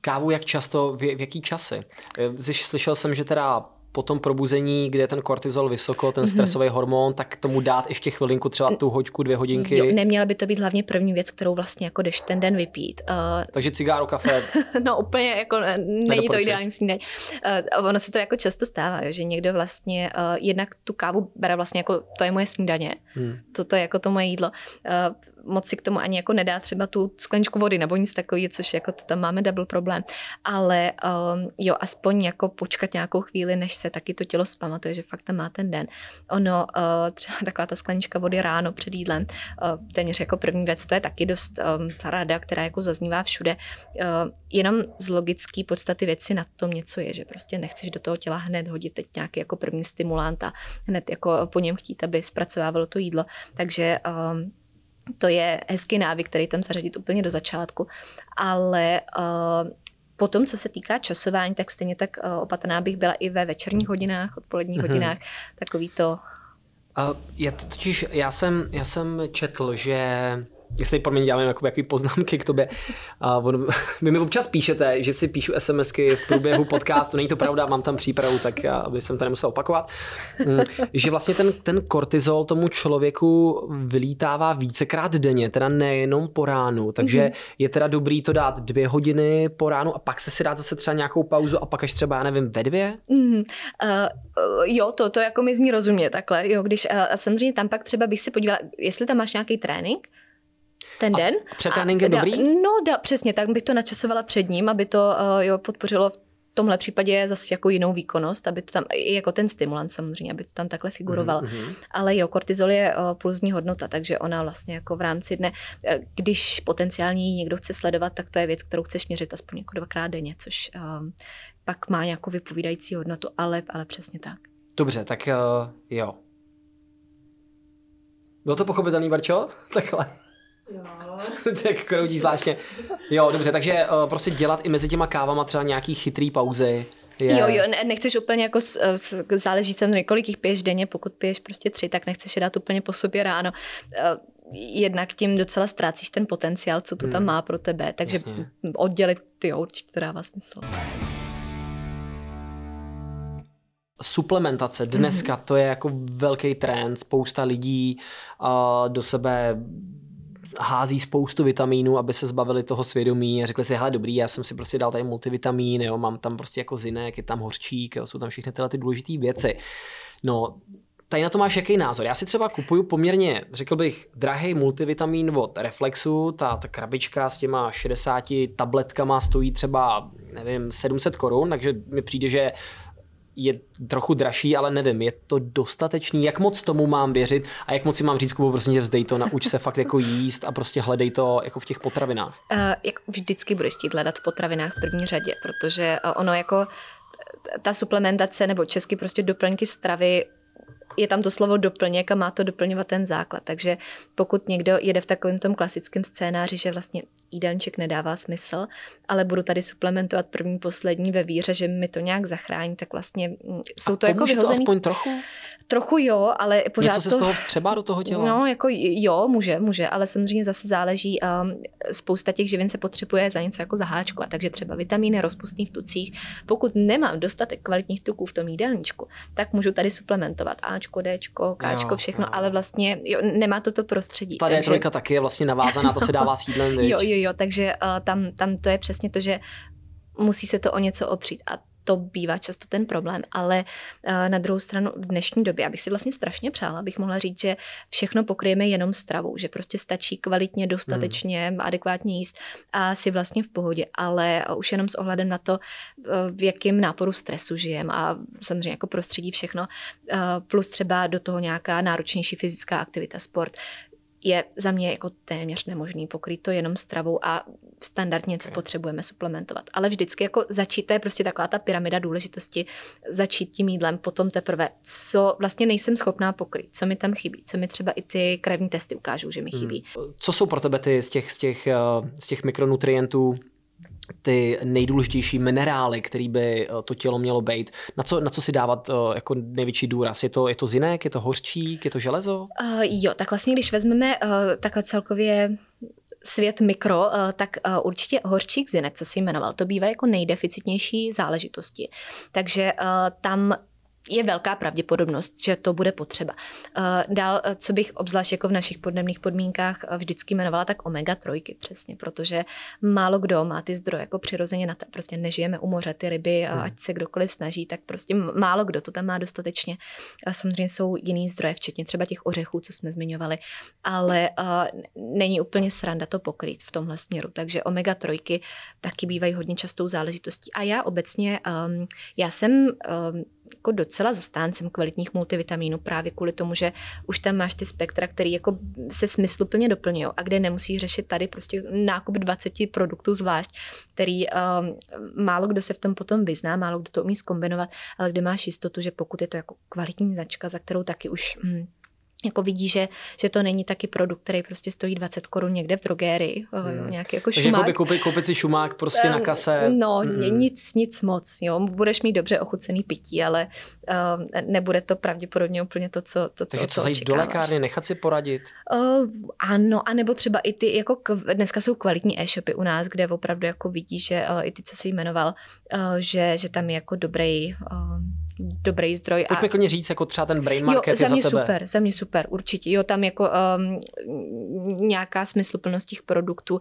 Kávu jak často, v, v jaký časy? Eh, slyšel jsem, že teda po tom probuzení, kde je ten kortizol vysoko, ten mhm. stresový mm-hmm. hormon, tak tomu dát ještě chvilinku, třeba tu hoďku, dvě hodinky. Jo, neměla by to být hlavně první věc, kterou vlastně jako jdeš ten den vypít. Uh, Takže cigáro, kafe. no úplně jako není to ideální snídaň. Uh, ono se to jako často stává, jo, že někdo vlastně uh, jednak tu kávu bere vlastně jako to je moje snídaně, hmm. toto je jako to moje jídlo. Uh, moc si k tomu ani jako nedá třeba tu skleničku vody nebo nic takového, což jako to tam máme double problém. Ale um, jo, aspoň jako počkat nějakou chvíli, než se taky to tělo zpamatuje, že fakt tam má ten den. Ono, uh, třeba taková ta sklenička vody ráno před jídlem, uh, téměř jako první věc, to je taky dost um, rada, která jako zaznívá všude. Uh, jenom z logické podstaty věci na tom něco je, že prostě nechceš do toho těla hned hodit teď nějaký jako první stimulant a hned jako po něm chtít, aby zpracovávalo to jídlo. Takže um, to je hezký návyk, který tam zařadit úplně do začátku. Ale uh, Potom, co se týká časování, tak stejně tak uh, opatrná bych byla i ve večerních hodinách, odpoledních mm-hmm. hodinách, takový to. Uh, to totiž, já jsem, já jsem četl, že jestli pro mě děláme jako jaký poznámky k tobě. A on, vy mi občas píšete, že si píšu SMSky v průběhu podcastu, není to pravda, mám tam přípravu, tak já, aby jsem to nemusel opakovat. Mm, že vlastně ten, ten kortizol tomu člověku vylítává vícekrát denně, teda nejenom po ránu, takže mm-hmm. je teda dobrý to dát dvě hodiny po ránu a pak se si dát zase třeba nějakou pauzu a pak až třeba, já nevím, ve dvě? Mm-hmm. Uh, jo, to, to jako mi zní rozumně takhle, jo, když uh, samozřejmě tam pak třeba bych se podívala, jestli tam máš nějaký trénink, ten den. A před tréninkem dobrý? No, da, přesně, tak bych to načasovala před ním, aby to uh, jo, podpořilo v tomhle případě zase jako jinou výkonnost, aby to tam, i jako ten stimulant samozřejmě, aby to tam takhle figurovalo. Mm-hmm. Ale jo, kortizol je uh, pulzní hodnota, takže ona vlastně jako v rámci dne, uh, když potenciální někdo chce sledovat, tak to je věc, kterou chceš měřit aspoň jako dvakrát denně, což uh, pak má nějakou vypovídající hodnotu, ale, ale přesně tak. Dobře, tak uh, jo. Bylo to pochopitelný, Barčo? Takhle. tak kroutí zvláštně. Jo, dobře, takže uh, prostě dělat i mezi těma kávama třeba nějaký chytrý pauzy. Je... Jo, jo, nechceš úplně jako, záleží se, kolik jich piješ denně, pokud piješ prostě tři, tak nechceš je dát úplně po sobě ráno. Uh, jednak tím docela ztrácíš ten potenciál, co to hmm. tam má pro tebe, takže Jasně. oddělit, jo, určitě to dává smysl. Suplementace dneska, mm-hmm. to je jako velký trend, spousta lidí uh, do sebe hází spoustu vitamínů, aby se zbavili toho svědomí a řekli si, hele dobrý, já jsem si prostě dal tady multivitamín, jo, mám tam prostě jako zinek, je tam horčík, jo, jsou tam všechny tyhle ty důležité věci. No, tady na to máš jaký názor? Já si třeba kupuju poměrně, řekl bych, drahý multivitamin od Reflexu, ta, ta krabička s těma 60 tabletkama stojí třeba, nevím, 700 korun, takže mi přijde, že je trochu dražší, ale nevím, je to dostatečný, jak moc tomu mám věřit a jak moc si mám říct, Kubo, prostě vzdej to, nauč se fakt jako jíst a prostě hledej to jako v těch potravinách. Uh, jak vždycky budeš chtít hledat v potravinách v první řadě, protože ono jako ta suplementace nebo česky prostě doplňky stravy je tam to slovo doplněk a má to doplňovat ten základ. Takže pokud někdo jede v takovém tom klasickém scénáři, že vlastně jídelníček nedává smysl, ale budu tady suplementovat první, poslední ve víře, že mi to nějak zachrání, tak vlastně mm, jsou to a jako vyhozený... to aspoň trochu? Trochu jo, ale pořád Něco se to... z toho vstřebá do toho těla? No, jako jo, může, může, ale samozřejmě zase záleží, um, spousta těch živin se potřebuje za něco jako zaháčkovat, takže třeba vitamíny rozpustný v tucích. Pokud nemám dostatek kvalitních tuků v tom jídelníčku, tak můžu tady suplementovat Ačko, Dčko, Kčko, všechno, jo. ale vlastně jo, nemá to to prostředí. Ta takže... trojka taky je vlastně navázaná, to se dává s jídlem, Jo, jo, jo, takže uh, tam, tam to je přesně to, že musí se to o něco opřít. A to bývá často ten problém, ale eh, na druhou stranu v dnešní době, abych si vlastně strašně přála, abych mohla říct, že všechno pokryjeme jenom stravou, že prostě stačí kvalitně, dostatečně, hmm. adekvátně jíst a si vlastně v pohodě, ale už jenom s ohledem na to, eh, v jakém náporu stresu žijeme a samozřejmě jako prostředí všechno, eh, plus třeba do toho nějaká náročnější fyzická aktivita, sport, je za mě jako téměř nemožný pokrýt to jenom stravou a standardně, co potřebujeme suplementovat. Ale vždycky jako začít, to je prostě taková ta pyramida důležitosti, začít tím jídlem, potom teprve, co vlastně nejsem schopná pokrýt, co mi tam chybí, co mi třeba i ty krevní testy ukážou, že mi hmm. chybí. Hmm. Co jsou pro tebe ty z těch, z těch, eh, z těch mikronutrientů, ty nejdůležitější minerály, který by eh, to tělo mělo být. Na co, na co si dávat uh, jako největší důraz? Je to, je to zinek, je to hořčík, je to železo? Uh, jo, tak vlastně když vezmeme uh, takhle celkově svět mikro, tak určitě hořčík zinek, co si jmenoval, to bývá jako nejdeficitnější záležitosti. Takže tam je velká pravděpodobnost, že to bude potřeba. Uh, dál, uh, co bych obzvlášť jako v našich podnebných podmínkách uh, vždycky jmenovala, tak omega trojky přesně, protože málo kdo má ty zdroje jako přirozeně na to. Prostě nežijeme u moře, ty ryby, hmm. ať se kdokoliv snaží, tak prostě málo kdo to tam má dostatečně. Samozřejmě jsou jiný zdroje, včetně třeba těch ořechů, co jsme zmiňovali, ale není úplně sranda to pokrýt v tomhle směru. Takže omega trojky taky bývají hodně častou záležitostí. A já obecně, um, já jsem um, jako docela zastáncem kvalitních multivitaminů právě kvůli tomu, že už tam máš ty spektra, který jako se smysluplně doplňují a kde nemusíš řešit tady prostě nákup 20 produktů zvlášť, který um, málo kdo se v tom potom vyzná, málo kdo to umí zkombinovat, ale kde máš jistotu, že pokud je to jako kvalitní značka, za kterou taky už hm, jako vidí, že, že to není taky produkt, který prostě stojí 20 korun někde v drogérii, hmm. nějaký jako Takže šumák. Takže koupit, koupit si šumák prostě na kase. No, hmm. nic, nic moc, jo. Budeš mít dobře ochucený pití, ale uh, nebude to pravděpodobně úplně to, co to, Takže co, co zajít do lékárny, nechat si poradit? Uh, ano, anebo třeba i ty, jako k, dneska jsou kvalitní e-shopy u nás, kde opravdu jako vidí, že uh, i ty, co jsi jmenoval, uh, že, že tam je jako dobrý uh, dobrý zdroj. Pojďme a... klidně říct, jako třeba ten brain market jo, za mě je za tebe. super, za mě super, určitě. Jo, tam jako um, nějaká smysluplnost těch produktů.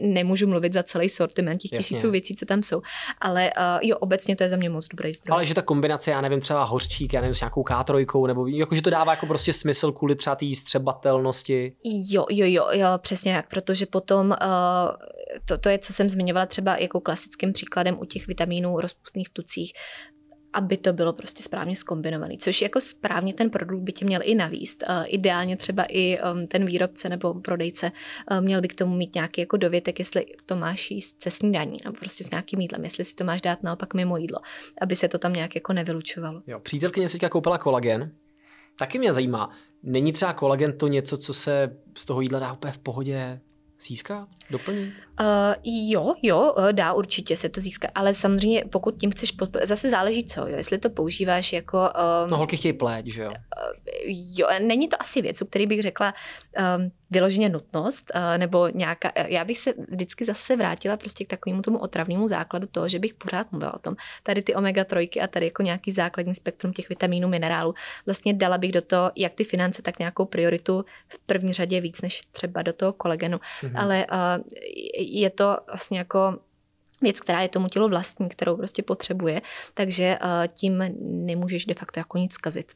Nemůžu mluvit za celý sortiment těch Jasně. tisíců věcí, co tam jsou, ale uh, jo, obecně to je za mě moc dobrý zdroj. Ale že ta kombinace, já nevím, třeba hořčík, já nevím, s nějakou K3, nebo jako, že to dává jako prostě smysl kvůli třeba té střebatelnosti. Jo, jo, jo, jo, přesně jak, protože potom uh, to, to je, co jsem zmiňovala třeba jako klasickým příkladem u těch vitamínů rozpustných v tucích, aby to bylo prostě správně skombinovaný, což jako správně ten produkt by tě měl i navíst. Uh, ideálně třeba i um, ten výrobce nebo prodejce uh, měl by k tomu mít nějaký jako dovětek, jestli to máš jíst se snídaní nebo prostě s nějakým jídlem, jestli si to máš dát naopak mimo jídlo, aby se to tam nějak jako nevylučovalo. Jo, přítelkyně si koupila kolagen, taky mě zajímá, není třeba kolagen to něco, co se z toho jídla dá úplně v pohodě získat, doplnit? Uh, jo, jo, eh, dá určitě se to získat, ale samozřejmě pokud tím chceš, podpor- zase záleží co, jo, jestli to používáš jako... Um, no holky chtějí pleť, že jo? Uh, jo, není to asi věc, o který bych řekla um, vyloženě nutnost, uh, nebo nějaká, já bych se vždycky zase vrátila prostě k takovému tomu otravnému základu toho, že bych pořád mluvila o tom. Tady ty omega trojky a tady jako nějaký základní spektrum těch vitamínů, minerálů. Vlastně dala bych do toho jak ty finance, tak nějakou prioritu v první řadě víc než třeba do toho kolegenu. Mm-hmm. Ale uh, je to vlastně jako věc, která je tomu tělu vlastní, kterou prostě potřebuje, takže uh, tím nemůžeš de facto jako nic zkazit.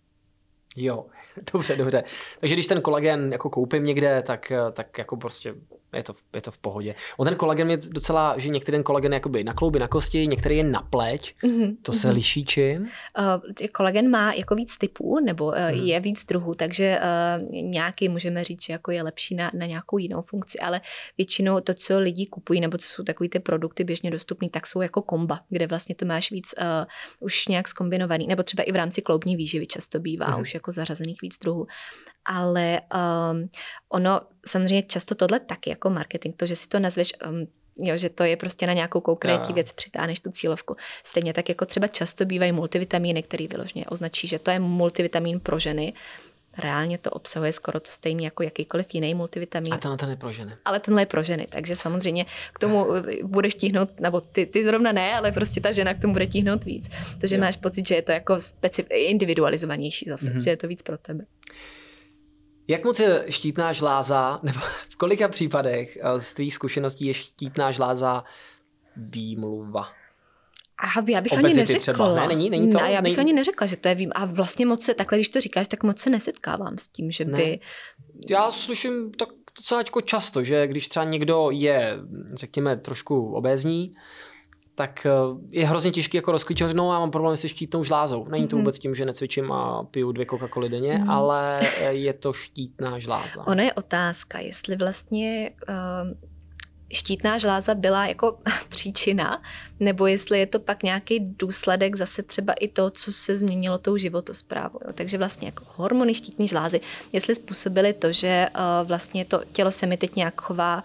Jo, dobře, dobře. Takže když ten kolagen jako koupím někde, tak, tak jako prostě je to, je to v pohodě. On ten kolagen je docela, že některý ten kolagen je jakoby na klouby, na kosti, některý je na pleť. Mm-hmm. To se mm-hmm. liší čím? Uh, kolagen má jako víc typů, nebo uh, mm. je víc druhů, takže uh, nějaký můžeme říct, že jako je lepší na, na nějakou jinou funkci, ale většinou to, co lidi kupují, nebo co jsou takový ty produkty běžně dostupné, tak jsou jako komba, kde vlastně to máš víc uh, už nějak skombinovaný, nebo třeba i v rámci kloubní výživy často bývá mm. už jako zařazených víc druhů ale um, ono samozřejmě často tohle taky jako marketing, to, že si to nazveš um, jo, že to je prostě na nějakou konkrétní věc přitáhneš tu cílovku. Stejně tak jako třeba často bývají multivitamíny, který vyloženě označí, že to je multivitamin pro ženy. Reálně to obsahuje skoro to stejné jako jakýkoliv jiný multivitamin. A tenhle ten je pro ženy. Ale tenhle je pro ženy, takže samozřejmě k tomu budeš tíhnout, nebo ty, ty zrovna ne, ale prostě ta žena k tomu bude tíhnout víc. Protože jo. máš pocit, že je to jako specif- individualizovanější zase, mm-hmm. že je to víc pro tebe. Jak moc je štítná žláza, nebo v kolika případech eh, z tvých zkušeností je štítná žláza výmluva? A já bych Obezity ani neřekla. Třeba. Ne, není, není to? Ne, já bych není... ani neřekla, že to je vím. A vlastně moc se, takhle když to říkáš, tak moc se nesetkávám s tím, že by... Ne. Já slyším tak docela jako často, že když třeba někdo je, řekněme, trošku obézní, tak eh, je hrozně těžký jako rozklíčovat, no já mám problém se štítnou žlázou. Není to mm-hmm. vůbec tím, že necvičím a piju dvě coca cola denně, mm-hmm. ale eh, je to štítná žláza. Ono je otázka, jestli vlastně uh, štítná žláza byla jako příčina, nebo jestli je to pak nějaký důsledek zase třeba i to, co se změnilo tou životosprávou. Jo. Takže vlastně jako hormony štítní žlázy, jestli způsobily to, že uh, vlastně to tělo se mi teď nějak chová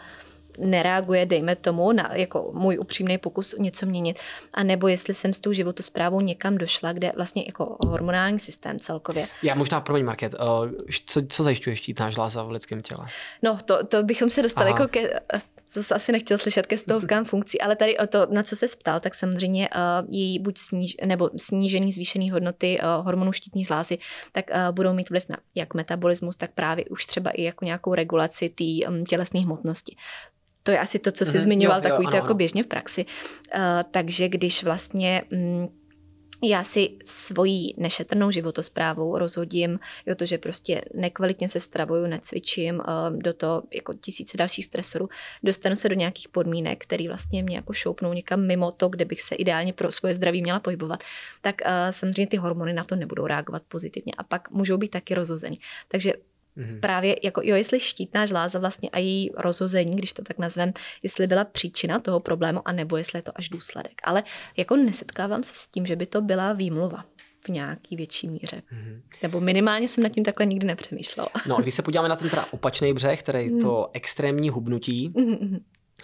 nereaguje, dejme tomu, na jako můj upřímný pokus něco měnit, a nebo jestli jsem s tou životosprávou někam došla, kde vlastně jako hormonální systém celkově. Já možná, promiň Market, uh, co, co zajišťuje štítná žláza v lidském těle? No, to, to bychom se dostali Aha. jako ke, to jsi asi nechtěl slyšet ke stovkám funkcí, ale tady o to, na co se ptal, tak samozřejmě uh, její buď sníž, nebo snížený, zvýšený hodnoty uh, hormonů štítní zlázy, tak uh, budou mít vliv na jak metabolismus, tak právě už třeba i jako nějakou regulaci té um, tělesné hmotnosti. To je asi to, co jsi mm-hmm, zmiňoval, jo, takový jo, to ano, jako ano. běžně v praxi. Uh, takže když vlastně um, já si svojí nešetrnou životosprávou rozhodím, jo, to, že prostě nekvalitně se stravuju, necvičím, uh, do toho jako tisíce dalších stresorů, dostanu se do nějakých podmínek, které vlastně mě jako šoupnou někam mimo to, kde bych se ideálně pro svoje zdraví měla pohybovat, tak uh, samozřejmě ty hormony na to nebudou reagovat pozitivně a pak můžou být taky rozhozeny. Takže Mm-hmm. Právě jako, jo, jestli štítná žláza vlastně a její rozhození, když to tak nazvem, jestli byla příčina toho problému, anebo jestli je to až důsledek. Ale jako nesetkávám se s tím, že by to byla výmluva v nějaký větší míře. Mm-hmm. Nebo minimálně jsem nad tím takhle nikdy nepřemýšlela. No, když se podíváme na ten teda opačný břeh, který mm. to extrémní hubnutí, mm-hmm.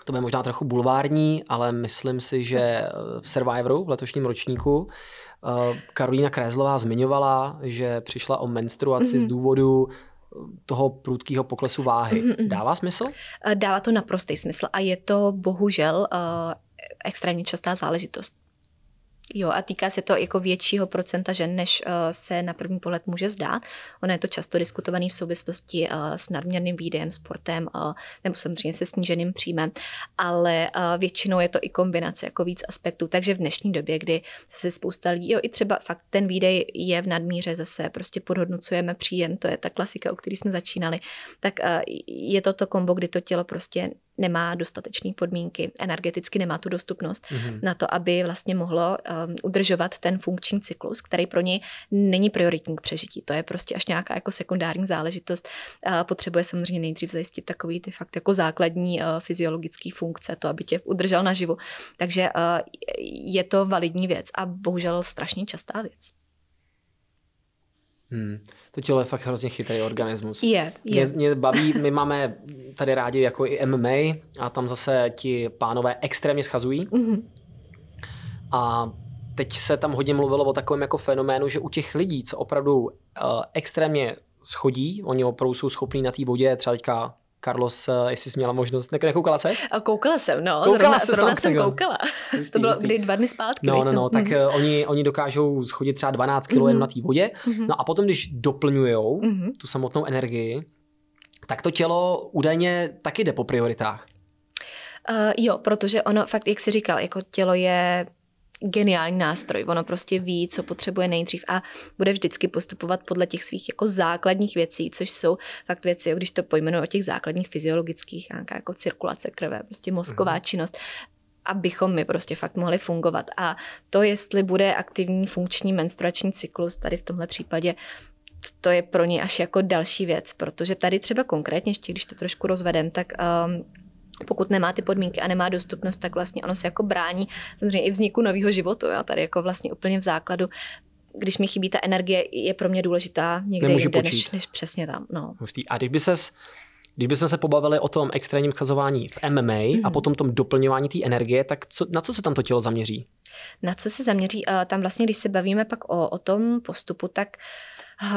to bude možná trochu bulvární, ale myslím si, že v Survivoru v letošním ročníku uh, Karolína Krézlová zmiňovala, že přišla o menstruaci mm-hmm. z důvodu toho prudkého poklesu váhy. Mm-hmm. Dává smysl? Eh, dává to naprostý smysl a je to bohužel uh, extrémně častá záležitost. Jo, a týká se to jako většího procenta žen, než uh, se na první pohled může zdát. Ono je to často diskutované v souvislosti uh, s nadměrným výdejem, sportem uh, nebo samozřejmě se sníženým příjmem, ale většinou je to i kombinace jako víc aspektů. Takže v dnešní době, kdy se spousta lidí, jo, i třeba fakt ten výdej je v nadmíře zase, prostě podhodnocujeme příjem, to je ta klasika, o který jsme začínali, tak je to to kombo, kdy to tělo prostě nemá dostatečné podmínky, energeticky nemá tu dostupnost mm-hmm. na to, aby vlastně mohlo um, udržovat ten funkční cyklus, který pro něj není prioritní k přežití. To je prostě až nějaká jako sekundární záležitost. Uh, potřebuje samozřejmě nejdřív zajistit takový ty fakt jako základní uh, fyziologické funkce, to, aby tě udržel naživu. Takže uh, je to validní věc a bohužel strašně častá věc. Hmm. To tělo je fakt hrozně chytrý organismus. Je, je. Mě, mě baví, my máme tady rádi jako i MMA a tam zase ti pánové extrémně schazují. Mm-hmm. A teď se tam hodně mluvilo o takovém jako fenoménu, že u těch lidí, co opravdu uh, extrémně schodí, oni opravdu jsou schopní na té vodě, třeba teďka Carlos, eh, jestli jsi měla možnost, ne, nekoukala se? Koukala jsem, no. Koukala zrovna, se zrovna jsem koukala. Jistý, to bylo jistý. kdy dva dny zpátky. No, no, no, tak mm. oni, oni dokážou schodit třeba 12 kg mm. na té vodě, mm. no a potom, když doplňují mm. tu samotnou energii, tak to tělo údajně taky jde po prioritách. Uh, jo, protože ono fakt, jak jsi říkal, jako tělo je geniální nástroj. Ono prostě ví, co potřebuje nejdřív a bude vždycky postupovat podle těch svých jako základních věcí, což jsou fakt věci, když to pojmenuji o těch základních fyziologických, nějaká jako cirkulace krve, prostě mozková mm. činnost, abychom my prostě fakt mohli fungovat. A to, jestli bude aktivní funkční menstruační cyklus, tady v tomhle případě, to je pro ně až jako další věc, protože tady třeba konkrétně, ještě když to trošku rozvedem, tak um, pokud nemá ty podmínky a nemá dostupnost, tak vlastně ono se jako brání samozřejmě i vzniku nového života. Já tady jako vlastně úplně v základu když mi chybí ta energie, je pro mě důležitá někde Nemůžu jinde, než, než přesně tam. No. A když by ses když bychom se pobavili o tom extrémním chazování v MMA mm-hmm. a potom tom doplňování té energie, tak co, na co se tam to tělo zaměří? Na co se zaměří? Tam vlastně, když se bavíme pak o, o tom postupu, tak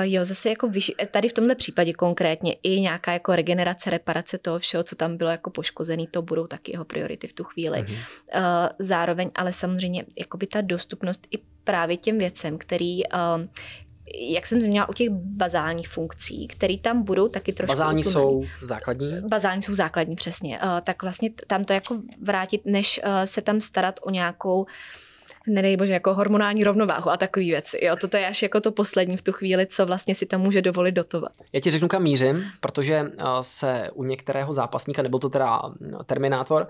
Jo, zase jako vyš... tady v tomhle případě konkrétně i nějaká jako regenerace, reparace toho všeho, co tam bylo jako poškozený, to budou taky jeho priority v tu chvíli. Mm-hmm. Zároveň ale samozřejmě jako by ta dostupnost i právě těm věcem, který jak jsem zmínila, u těch bazálních funkcí, které tam budou taky trošku... Bazální utumený. jsou základní? Bazální jsou základní, přesně. tak vlastně tam to jako vrátit, než se tam starat o nějakou nedej bože, jako hormonální rovnováhu a takové věci. Jo, toto je až jako to poslední v tu chvíli, co vlastně si tam může dovolit dotovat. Já ti řeknu, kam mířím, protože eh, se u některého zápasníka, nebyl to teda eh, Terminátor,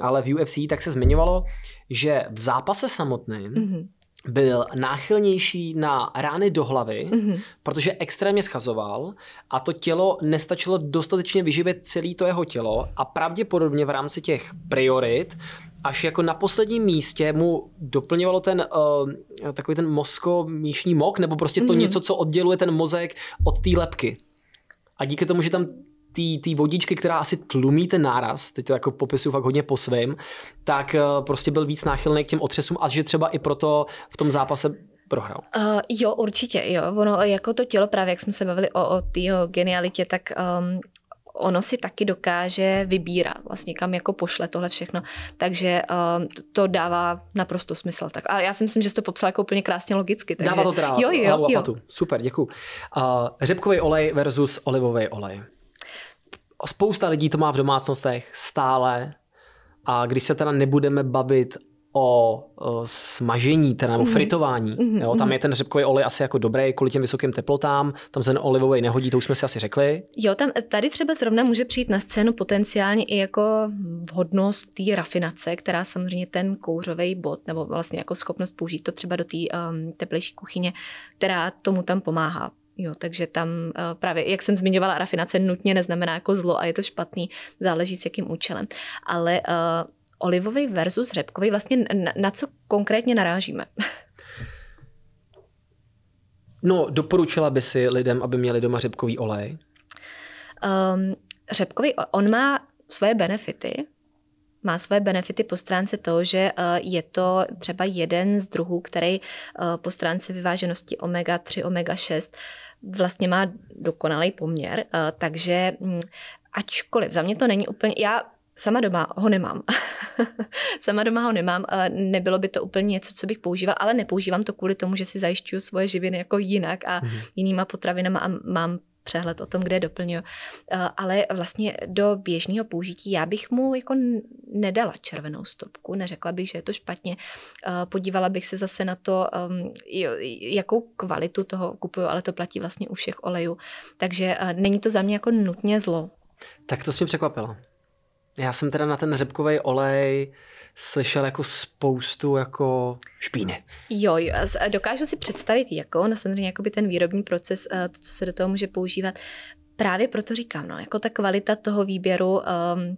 ale v UFC tak se zmiňovalo, že v zápase samotném mm-hmm byl náchylnější na rány do hlavy, mm-hmm. protože extrémně schazoval a to tělo nestačilo dostatečně vyživit celé to jeho tělo a pravděpodobně v rámci těch priorit až jako na posledním místě mu doplňovalo ten uh, takový ten mozko-míšní mok, nebo prostě to mm-hmm. něco, co odděluje ten mozek od té lepky. A díky tomu, že tam té vodičky, která asi tlumí ten náraz, teď to jako popisuju fakt hodně po svém, tak uh, prostě byl víc náchylný k těm otřesům a že třeba i proto v tom zápase prohrál. Uh, jo, určitě, jo. Ono jako to tělo právě, jak jsme se bavili o, o té genialitě, tak um, ono si taky dokáže vybírat, vlastně kam jako pošle tohle všechno. Takže uh, to dává naprosto smysl. Tak a já si myslím, že jsi to popsal jako úplně krásně logicky. Takže... Dává to teda jo, jo, jo. Super, děkuji. Uh, řepkový olej versus olivový olej. Spousta lidí to má v domácnostech stále a když se teda nebudeme bavit o, o smažení, teda nebo mm-hmm. fritování. Mm-hmm. Jo, tam mhm. je ten řepkový olej asi jako dobrý kvůli těm vysokým teplotám, tam se ten olivový nehodí, to už jsme si asi řekli. Jo, tam tady třeba zrovna může přijít na scénu potenciálně i jako vhodnost té rafinace, která samozřejmě ten kouřový bod, nebo vlastně jako schopnost použít to třeba do té um, teplejší kuchyně, která tomu tam pomáhá. Jo, takže tam uh, právě, jak jsem zmiňovala, rafinace nutně neznamená jako zlo a je to špatný, záleží s jakým účelem. Ale uh, olivový versus řepkový, vlastně na, na co konkrétně narážíme? No, doporučila by si lidem, aby měli doma řepkový olej? Um, řepkový, on má svoje benefity, má svoje benefity po stránce toho, že uh, je to třeba jeden z druhů, který po stránce vyváženosti omega-3, omega-6 vlastně má dokonalý poměr, uh, takže mm, ačkoliv za mě to není úplně, já Sama doma ho nemám. Sama doma ho nemám. Nebylo by to úplně něco, co bych používal, ale nepoužívám to kvůli tomu, že si zajišťuju svoje živiny jako jinak a mm-hmm. jinýma potravinama a mám přehled o tom, kde je doplňuju. Ale vlastně do běžného použití já bych mu jako nedala červenou stopku, neřekla bych, že je to špatně. Podívala bych se zase na to, um, jakou kvalitu toho kupuju, ale to platí vlastně u všech olejů. Takže není to za mě jako nutně zlo. Tak to jsi mě překvapila. Já jsem teda na ten řepkový olej slyšel jako spoustu jako špíny. Jo, jo dokážu si představit jako, no samozřejmě jako by ten výrobní proces, eh, to, co se do toho může používat. Právě proto říkám, no, jako ta kvalita toho výběru, um,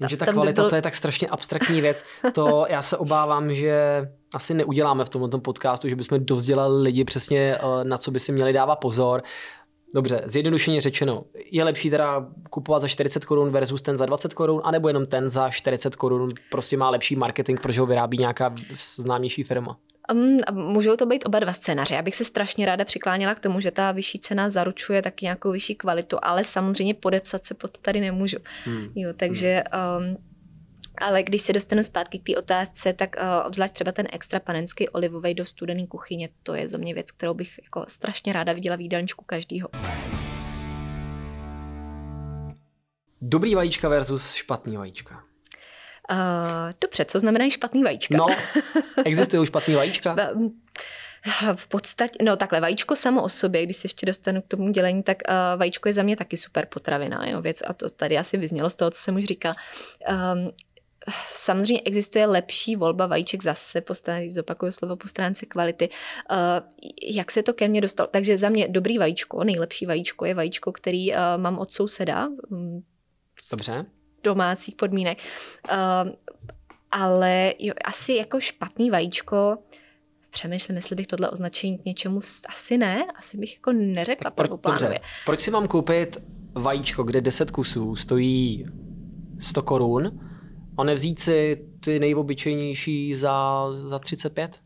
Jenže ta, ta kvalita by byl... to je tak strašně abstraktní věc. To já se obávám, že asi neuděláme v tomto podcastu, že bychom dovzdělali lidi přesně eh, na co by si měli dávat pozor. Dobře, zjednodušeně řečeno, je lepší teda kupovat za 40 korun versus ten za 20 korun, anebo jenom ten za 40 korun prostě má lepší marketing, protože ho vyrábí nějaká známější firma? Um, můžou to být oba dva scénáře. Já bych se strašně ráda přikláněla k tomu, že ta vyšší cena zaručuje taky nějakou vyšší kvalitu, ale samozřejmě podepsat se pod to tady nemůžu. Hmm. Jo, takže um, ale když se dostanu zpátky k té otázce, tak uh, obzvlášť třeba ten extra panenský olivový do studené kuchyně, to je za mě věc, kterou bych jako strašně ráda viděla v jídelníčku každýho. Dobrý vajíčka versus špatný vajíčka. Uh, dobře, co znamená špatný vajíčka? No, existují špatný vajíčka? V podstatě, no takhle, vajíčko samo o sobě, když se ještě dostanu k tomu dělení, tak uh, vajíčko je za mě taky super potravina, jo, věc a to tady asi vyznělo z toho, co jsem už říkala. Um, Samozřejmě existuje lepší volba vajíček zase, po stránce, zopakuju slovo, po stránce kvality. Uh, jak se to ke mně dostalo? Takže za mě dobrý vajíčko, nejlepší vajíčko je vajíčko, který uh, mám od souseda. Mm, Dobře. Domácích podmínek. Uh, ale jo, asi jako špatný vajíčko, přemýšlím, jestli bych tohle označení k něčemu, asi ne, asi bych jako neřekla tak pro, dobře. Proč si mám koupit vajíčko, kde 10 kusů stojí 100 korun a nevzít si ty nejobyčejnější za, za 35?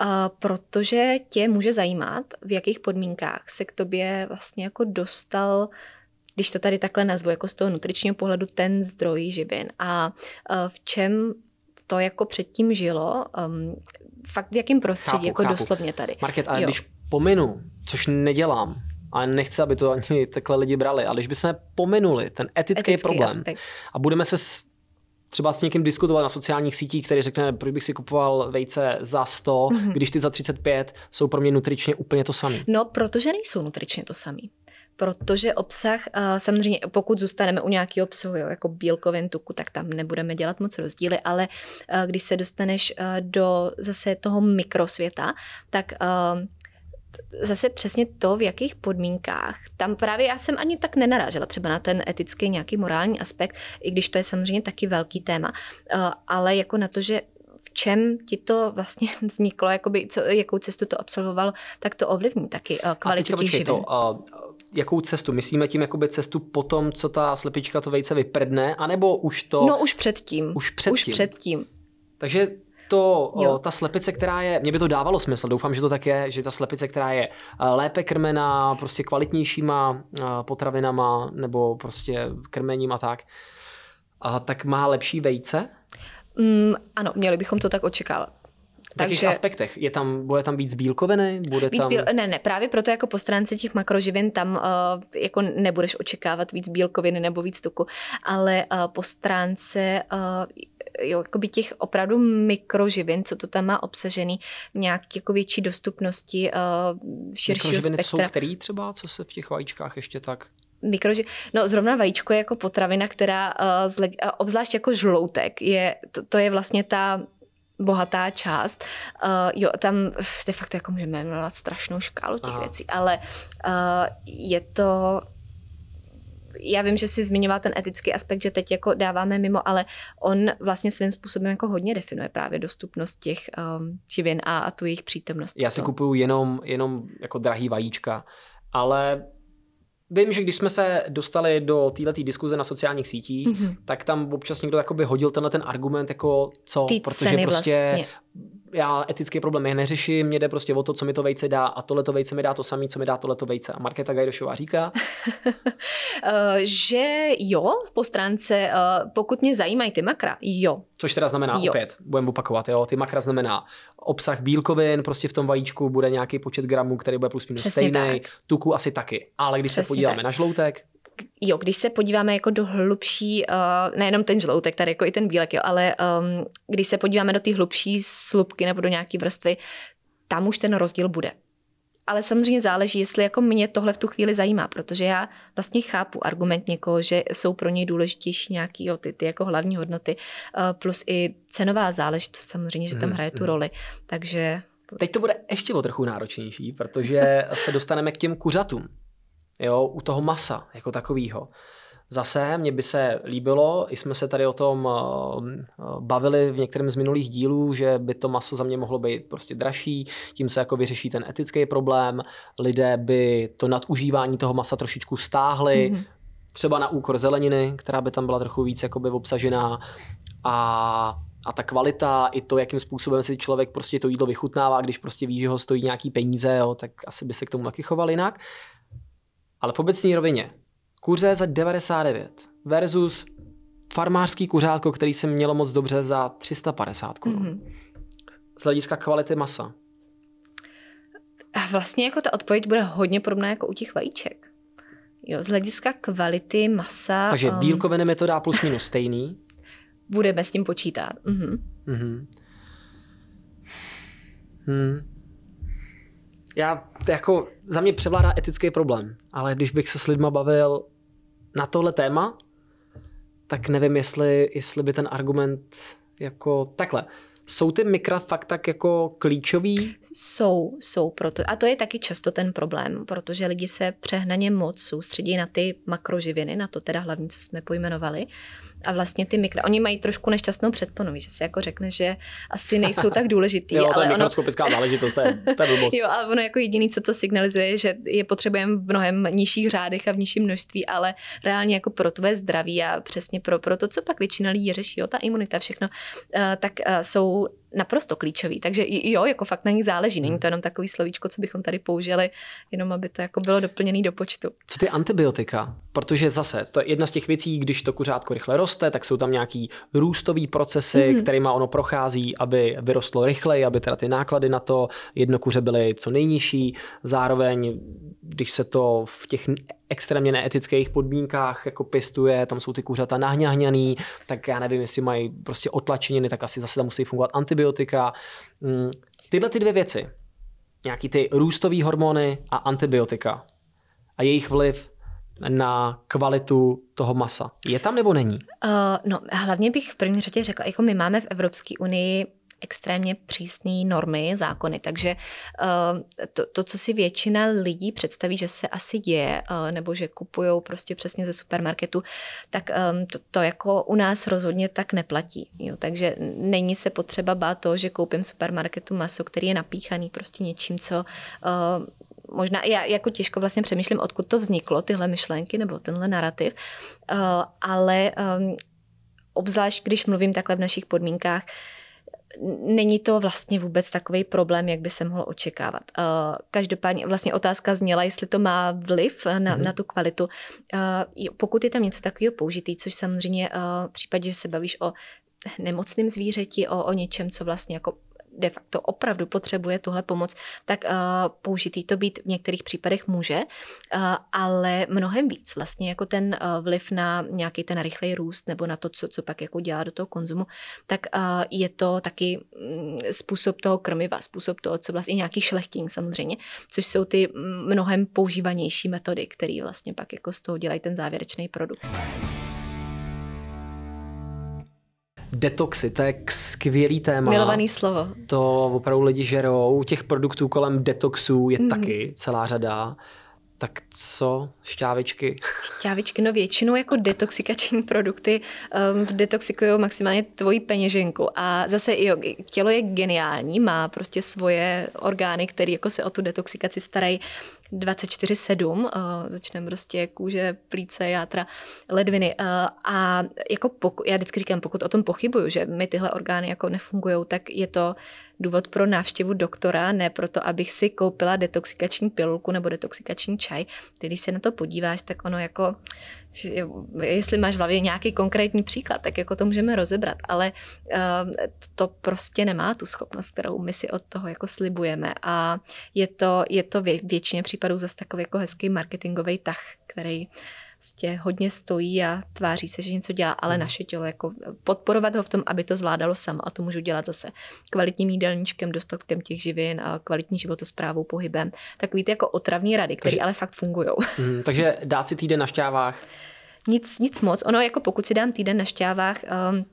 Uh, protože tě může zajímat, v jakých podmínkách se k tobě vlastně jako dostal když to tady takhle nazvu, jako z toho nutričního pohledu, ten zdroj živin a v čem to jako předtím žilo, um, fakt v jakém prostředí, chápu, jako chápu. doslovně tady. Market, ale jo. když pominu, což nedělám, a nechci, aby to ani takhle lidi brali, ale když bychom pominuli ten etický, etický problém aspekt. a budeme se třeba s někým diskutovat na sociálních sítích, který řekne, proč bych si kupoval vejce za 100, mm-hmm. když ty za 35 jsou pro mě nutričně úplně to samé. No, protože nejsou nutričně to samé protože obsah, samozřejmě pokud zůstaneme u nějakého obsahu, jo, jako bílkovin, tuku, tak tam nebudeme dělat moc rozdíly, ale když se dostaneš do zase toho mikrosvěta, tak zase přesně to, v jakých podmínkách. Tam právě já jsem ani tak nenarážela třeba na ten etický nějaký morální aspekt, i když to je samozřejmě taky velký téma, eh, ale jako na to, že v čem ti to vlastně vzniklo, jakoby, co, jakou cestu to absolvoval, tak to ovlivní taky eh, kvalitu těch živin. To, uh, jakou cestu? Myslíme tím jakoby cestu po tom, co ta slepička to vejce vyprdne, anebo už to... No už předtím. Už předtím. Už předtím. Takže to, jo. ta slepice, která je, mě by to dávalo smysl, doufám, že to tak je, že ta slepice, která je lépe krmená, prostě kvalitnějšíma potravinama nebo prostě krmením a tak, a tak má lepší vejce? Mm, ano, měli bychom to tak očekávat. V jakých Takže, aspektech? Je tam, bude tam víc bílkoviny? Bude víc tam... bíl, ne, ne, právě proto jako po stránce těch makroživin tam uh, jako nebudeš očekávat víc bílkoviny nebo víc tuku, ale uh, po stránce uh, jo, jakoby těch opravdu mikroživin, co to tam má obsažený, nějak jako větší dostupnosti uh, širšího Mikroživiny spektra. jsou který třeba, co se v těch vajíčkách ještě tak mikroži... No zrovna vajíčko je jako potravina, která uh, zle... uh, obzvlášť jako žloutek, je, to, to je vlastně ta bohatá část. Uh, jo, tam de facto jako můžeme jmenovat strašnou škálu těch Aha. věcí, ale uh, je to já vím, že si zmiňoval ten etický aspekt, že teď jako dáváme mimo, ale on vlastně svým způsobem jako hodně definuje právě dostupnost těch um, živin a, a tu jejich přítomnost. Já si kupuju jenom, jenom jako drahý vajíčka, ale Vím, že když jsme se dostali do této diskuze na sociálních sítích, mm-hmm. tak tam občas někdo jakoby hodil tenhle ten argument jako co, Ty protože prostě vlastně já etický problém je neřeším, mě jde prostě o to, co mi to vejce dá a tohle to vejce mi dá to samé, co mi dá tohle to vejce. A Markéta Gajdošová říká, eh, že jo, po stránce, eh, pokud mě zajímají ty makra, jo. Což teda znamená jo. opět, budeme opakovat, jo, ty makra znamená obsah bílkovin, prostě v tom vajíčku bude nějaký počet gramů, který bude plus minus stejný, tuku asi taky. Ale když Přesně se podíváme tak. na žloutek, jo, když se podíváme jako do hlubší, uh, nejenom ten žloutek, tady jako i ten bílek, jo, ale um, když se podíváme do té hlubší slupky nebo do nějaké vrstvy, tam už ten rozdíl bude. Ale samozřejmě záleží, jestli jako mě tohle v tu chvíli zajímá, protože já vlastně chápu argument někoho, že jsou pro něj důležitější nějaký jo, ty, ty jako hlavní hodnoty, uh, plus i cenová záležitost samozřejmě, že tam mhm, hraje tu mhm. roli. Takže Teď to bude ještě o trochu náročnější, protože se dostaneme k těm kuřatům jo, u toho masa jako takového. Zase mně by se líbilo, i jsme se tady o tom eh, bavili v některém z minulých dílů, že by to maso za mě mohlo být prostě dražší, tím se jako vyřeší ten etický problém, lidé by to nadužívání toho masa trošičku stáhli, mm-hmm. třeba na úkor zeleniny, která by tam byla trochu víc jakoby obsažená a a ta kvalita, i to, jakým způsobem si člověk prostě to jídlo vychutnává, když prostě ví, že ho stojí nějaký peníze, jo, tak asi by se k tomu taky choval jinak. Ale v obecní rovině kuře za 99 versus farmářský kuřátko, který se mělo moc dobře za 350 korun. Mm-hmm. Z hlediska kvality masa. A vlastně jako ta odpověď bude hodně podobná jako u těch vajíček. Jo, z hlediska kvality masa... Takže um, bílkoviny mi to dá plus minus stejný. Budeme s tím počítat. Mm-hmm. Mm-hmm. Hmm já jako za mě převládá etický problém, ale když bych se s lidma bavil na tohle téma, tak nevím, jestli, jestli by ten argument jako takhle. Jsou ty mikra fakt tak jako klíčový? Jsou, jsou proto. A to je taky často ten problém, protože lidi se přehnaně moc soustředí na ty makroživiny, na to teda hlavní, co jsme pojmenovali a vlastně ty mikro, oni mají trošku nešťastnou předponoví, že se jako řekne, že asi nejsou tak důležitý. jo, to je mikroskopická ono... záležitost, to je, to je blbost. jo, a ono jako jediný, co to signalizuje, že je potřebujeme v mnohem nižších řádech a v nižším množství, ale reálně jako pro tvé zdraví a přesně pro, pro to, co pak většina lidí řeší, jo, ta imunita, všechno, uh, tak uh, jsou naprosto klíčový. Takže jo, jako fakt na nich záleží. Není to jenom takový slovíčko, co bychom tady použili, jenom aby to jako bylo doplněné do počtu. Co ty antibiotika? Protože zase, to je jedna z těch věcí, když to kuřátko rychle roste, tak jsou tam nějaký růstový procesy, mm-hmm. kterými ono prochází, aby vyrostlo rychleji, aby teda ty náklady na to jedno kuře byly co nejnižší. Zároveň, když se to v těch extrémně neetických podmínkách jako pěstuje, tam jsou ty kuřata nahňahňaný, tak já nevím, jestli mají prostě otlačeniny, tak asi zase tam musí fungovat antibiotika. Mm, tyhle ty dvě věci, nějaký ty růstové hormony a antibiotika a jejich vliv na kvalitu toho masa. Je tam nebo není? Uh, no, hlavně bych v první řadě řekla, jako my máme v Evropské unii extrémně přísné normy, zákony. Takže eh, to, to, co si většina lidí představí, že se asi děje, eh, nebo že kupují prostě přesně ze supermarketu, tak ehm, to, to jako u nás rozhodně tak neplatí. Jo? Takže není se potřeba bát to, že koupím supermarketu maso, který je napíchaný prostě něčím, co eh, možná já jako těžko vlastně přemýšlím, odkud to vzniklo, tyhle myšlenky nebo tenhle narrativ, ale ehm, obzvlášť když mluvím takhle v našich podmínkách, není to vlastně vůbec takový problém, jak by se mohlo očekávat. Uh, každopádně vlastně otázka zněla, jestli to má vliv na, mm-hmm. na tu kvalitu. Uh, pokud je tam něco takového použitý, což samozřejmě uh, v případě, že se bavíš o nemocným zvířeti, o, o něčem, co vlastně jako de facto opravdu potřebuje tuhle pomoc, tak uh, použitý to být v některých případech může, uh, ale mnohem víc vlastně jako ten uh, vliv na nějaký ten rychlej růst nebo na to, co, co pak jako dělá do toho konzumu, tak uh, je to taky um, způsob toho krmiva, způsob toho, co vlastně nějaký šlechting samozřejmě, což jsou ty mnohem používanější metody, které vlastně pak jako z toho dělají ten závěrečný produkt. Detoxy, to je skvělý téma. Milovaný slovo. To opravdu lidi žerou. Těch produktů kolem detoxů je mm. taky celá řada. Tak co, šťávičky? Šťávičky, no většinou jako detoxikační produkty um, detoxikují maximálně tvoji peněženku. A zase jo, tělo je geniální, má prostě svoje orgány, které jako se o tu detoxikaci starají 24-7, uh, začneme prostě kůže, plíce, játra, ledviny. Uh, a jako poku, já vždycky říkám, pokud o tom pochybuju, že mi tyhle orgány jako nefungují, tak je to důvod pro návštěvu doktora, ne proto, abych si koupila detoxikační pilulku nebo detoxikační čaj. Když se na to podíváš, tak ono jako, jestli máš v hlavě nějaký konkrétní příklad, tak jako to můžeme rozebrat, ale uh, to prostě nemá tu schopnost, kterou my si od toho jako slibujeme. A je to, je to vě, většině případů zase takový jako hezký marketingový tah, který prostě hodně stojí a tváří se, že něco dělá, ale hmm. naše tělo, jako podporovat ho v tom, aby to zvládalo samo a to můžu dělat zase kvalitním jídelníčkem, dostatkem těch živin a kvalitní životosprávou, pohybem. Takový ty jako otravní rady, které ale fakt fungují. Hmm, takže dát si týden na šťávách? Nic, nic moc. Ono jako pokud si dám týden na šťávách, um,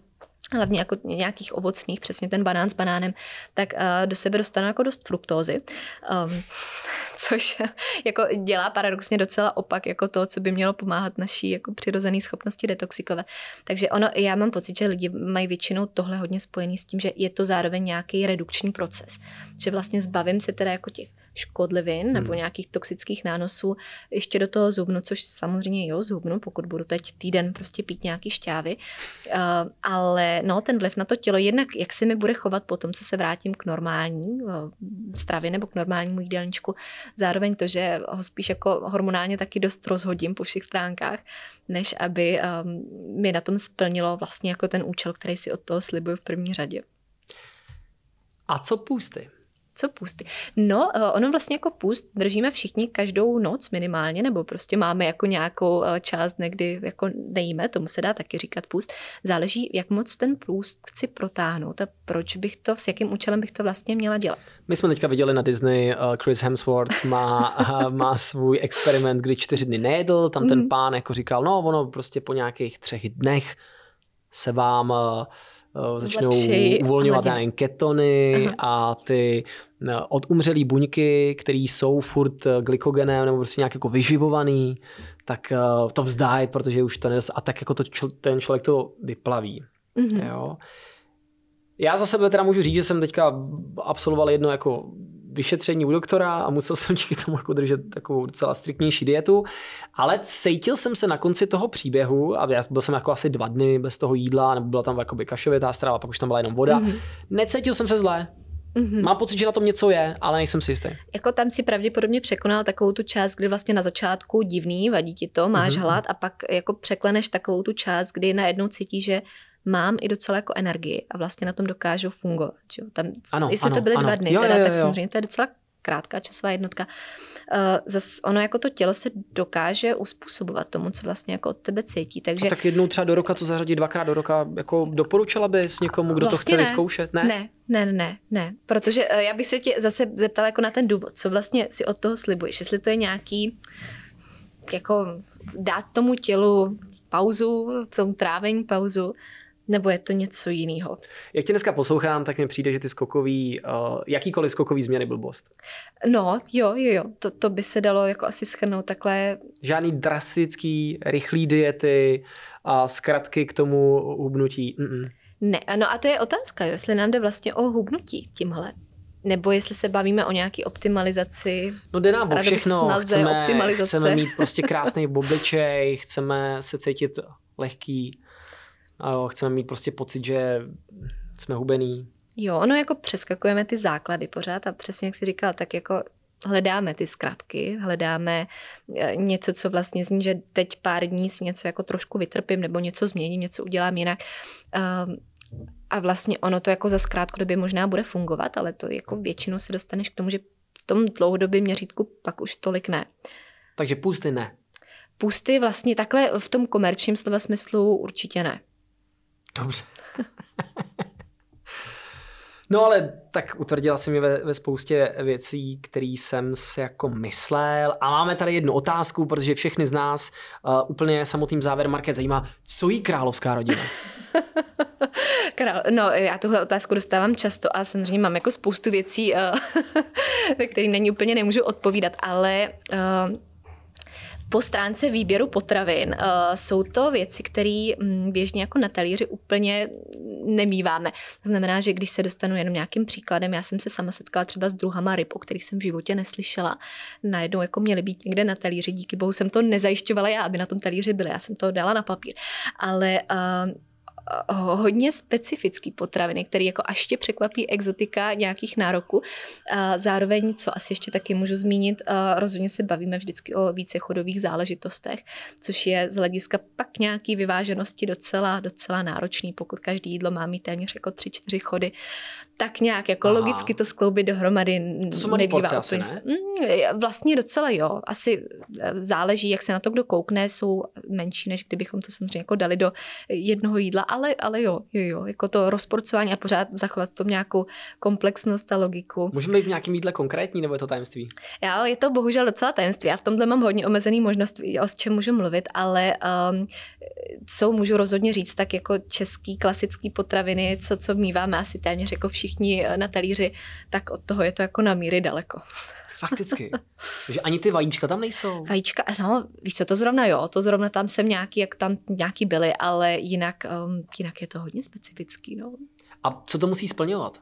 hlavně jako nějakých ovocných, přesně ten banán s banánem, tak uh, do sebe dostanu jako dost fruktózy, um, což jako dělá paradoxně docela opak jako to, co by mělo pomáhat naší jako přirozené schopnosti detoxikovat. Takže ono, já mám pocit, že lidi mají většinou tohle hodně spojený s tím, že je to zároveň nějaký redukční proces, že vlastně zbavím se teda jako těch škodlivin hmm. nebo nějakých toxických nánosů ještě do toho zubnu, což samozřejmě jo, zubnu, pokud budu teď týden prostě pít nějaký šťávy. Uh, ale no, ten vliv na to tělo, jednak jak se mi bude chovat po tom, co se vrátím k normální uh, stravě nebo k normálnímu jídelníčku, zároveň to, že ho spíš jako hormonálně taky dost rozhodím po všech stránkách, než aby um, mi na tom splnilo vlastně jako ten účel, který si od toho slibuju v první řadě. A co půsty? Co půsty? No, eh, ono vlastně jako půst držíme všichni každou noc minimálně, nebo prostě máme jako nějakou eh, část někdy jako nejíme, tomu se dá taky říkat půst. Záleží, jak moc ten půst chci protáhnout a proč bych to, s jakým účelem bych to vlastně měla dělat. My jsme teďka viděli na Disney, eh, Chris Hemsworth má, má svůj experiment, kdy čtyři dny nejedl, tam ten mm. pán jako říkal, no ono prostě po nějakých třech dnech se vám začnou Zlepší uvolňovat nevím, ketony Aha. a ty eh, odumřelý buňky, které jsou furt eh, glykogenem nebo prostě nějak jako vyživovaný, tak to vzdají, protože už to nedost... A tak jako to čl- ten člověk to vyplaví. Mm-hmm. Jo. Já za sebe teda můžu říct, že jsem teďka absolvoval jedno jako vyšetření u doktora a musel jsem díky tomu jako držet takovou docela striktnější dietu, ale cítil jsem se na konci toho příběhu a já byl jsem jako asi dva dny bez toho jídla, nebo byla tam jakoby kašovitá strava, pak už tam byla jenom voda. Mm-hmm. Necítil jsem se zle, Mm-hmm. Mám pocit, že na tom něco je, ale nejsem si jistý. Jako tam si pravděpodobně překonal takovou tu část, kdy vlastně na začátku divný, vadí ti to, máš mm-hmm. hlad a pak jako překleneš takovou tu část, kdy najednou cítíš, že mám i docela jako energii a vlastně na tom dokážu fungovat. Že? Tam, ano, jestli ano, to byly ano. dva dny, jo, teda, jo, jo, tak samozřejmě to je docela krátká časová jednotka. Uh, zas ono jako to tělo se dokáže uspůsobovat tomu, co vlastně jako od tebe cítí. Takže... A tak jednou třeba do roka to zařadit dvakrát do roka, jako doporučila bys někomu, kdo vlastně to chce ne. vyzkoušet? Ne? ne, ne, ne, ne, protože uh, já bych se tě zase zeptala jako na ten důvod, co vlastně si od toho slibuješ, jestli to je nějaký jako dát tomu tělu pauzu, tomu trávení pauzu, nebo je to něco jiného? Jak tě dneska poslouchám, tak mi přijde, že ty skokový, uh, jakýkoliv skokový změny blbost. No, jo, jo, jo. To, to by se dalo jako asi schrnout takhle. Žádný drastický, rychlý diety a zkratky k tomu hubnutí. Mm-mm. Ne, no a to je otázka, jo, jestli nám jde vlastně o hubnutí tímhle. Nebo jestli se bavíme o nějaký optimalizaci. No jde nám o všechno. Snaze, chceme, chceme mít prostě krásný obličej, chceme se cítit lehký, a chceme mít prostě pocit, že jsme hubený. Jo, ono jako přeskakujeme ty základy pořád a přesně jak jsi říkal, tak jako hledáme ty zkratky, hledáme eh, něco, co vlastně zní, že teď pár dní si něco jako trošku vytrpím nebo něco změním, něco udělám jinak. Ehm, a vlastně ono to jako za době možná bude fungovat, ale to jako většinou se dostaneš k tomu, že v tom dlouhodobém měřítku pak už tolik ne. Takže pusty ne. Pusty vlastně takhle v tom komerčním slova smyslu určitě ne. Dobře. No ale tak utvrdila si mi ve, ve spoustě věcí, které jsem si jako myslel. A máme tady jednu otázku, protože všechny z nás uh, úplně samotným závěrem Market zajímá, co jí královská rodina? Král, no, já tuhle otázku dostávám často a samozřejmě mám jako spoustu věcí, uh, ve kterých není úplně nemůžu odpovídat, ale uh, po stránce výběru potravin uh, jsou to věci, které mm, běžně jako na talíři úplně nemýváme. To znamená, že když se dostanu jenom nějakým příkladem, já jsem se sama setkala třeba s druhama ryb, o kterých jsem v životě neslyšela. Najednou jako měly být někde na talíři. Díky bohu jsem to nezajišťovala já, aby na tom talíři byly. Já jsem to dala na papír. Ale uh, hodně specifický potraviny, který jako až tě překvapí exotika nějakých nároků. Zároveň, co asi ještě taky můžu zmínit, rozhodně se bavíme vždycky o více chodových záležitostech, což je z hlediska pak nějaký vyváženosti docela, docela náročný, pokud každý jídlo má mít téměř jako tři, čtyři chody tak nějak jako Aha. logicky to skloubit dohromady to nebývá asi, ne? Mm, vlastně docela jo. Asi e, záleží, jak se na to kdo koukne, jsou menší, než kdybychom to samozřejmě jako dali do jednoho jídla, ale, ale jo, jo, jo, jako to rozporcování a pořád zachovat tom nějakou komplexnost a logiku. Můžeme být v nějakém jídle konkrétní, nebo je to tajemství? Já, je to bohužel docela tajemství. Já v tomhle mám hodně omezený možnost, o čem můžu mluvit, ale um, co můžu rozhodně říct, tak jako český klasický potraviny, co, co míváme asi téměř jako všichni eh, na talíři, tak od toho je to jako na míry daleko. Fakticky. že ani ty vajíčka tam nejsou. Vajíčka, no, víš co, to zrovna jo, to zrovna tam jsem nějaký, jak tam nějaký byly, ale jinak, um, jinak je to hodně specifický, no. A co to musí splňovat?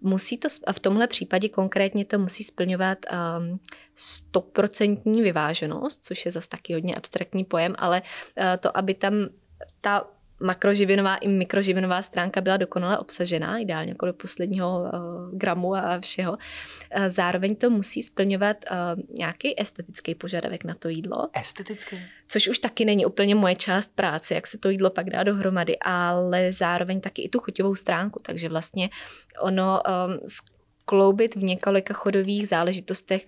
Musí to, v tomhle případě konkrétně to musí splňovat um, stoprocentní vyváženost, což je zase taky hodně abstraktní pojem, ale uh, to, aby tam ta makroživinová i mikroživinová stránka byla dokonale obsažená, ideálně jako do posledního uh, gramu a všeho. Uh, zároveň to musí splňovat uh, nějaký estetický požadavek na to jídlo. Estetický? Což už taky není úplně moje část práce, jak se to jídlo pak dá dohromady, ale zároveň taky i tu chuťovou stránku. Takže vlastně ono um, skloubit v několika chodových záležitostech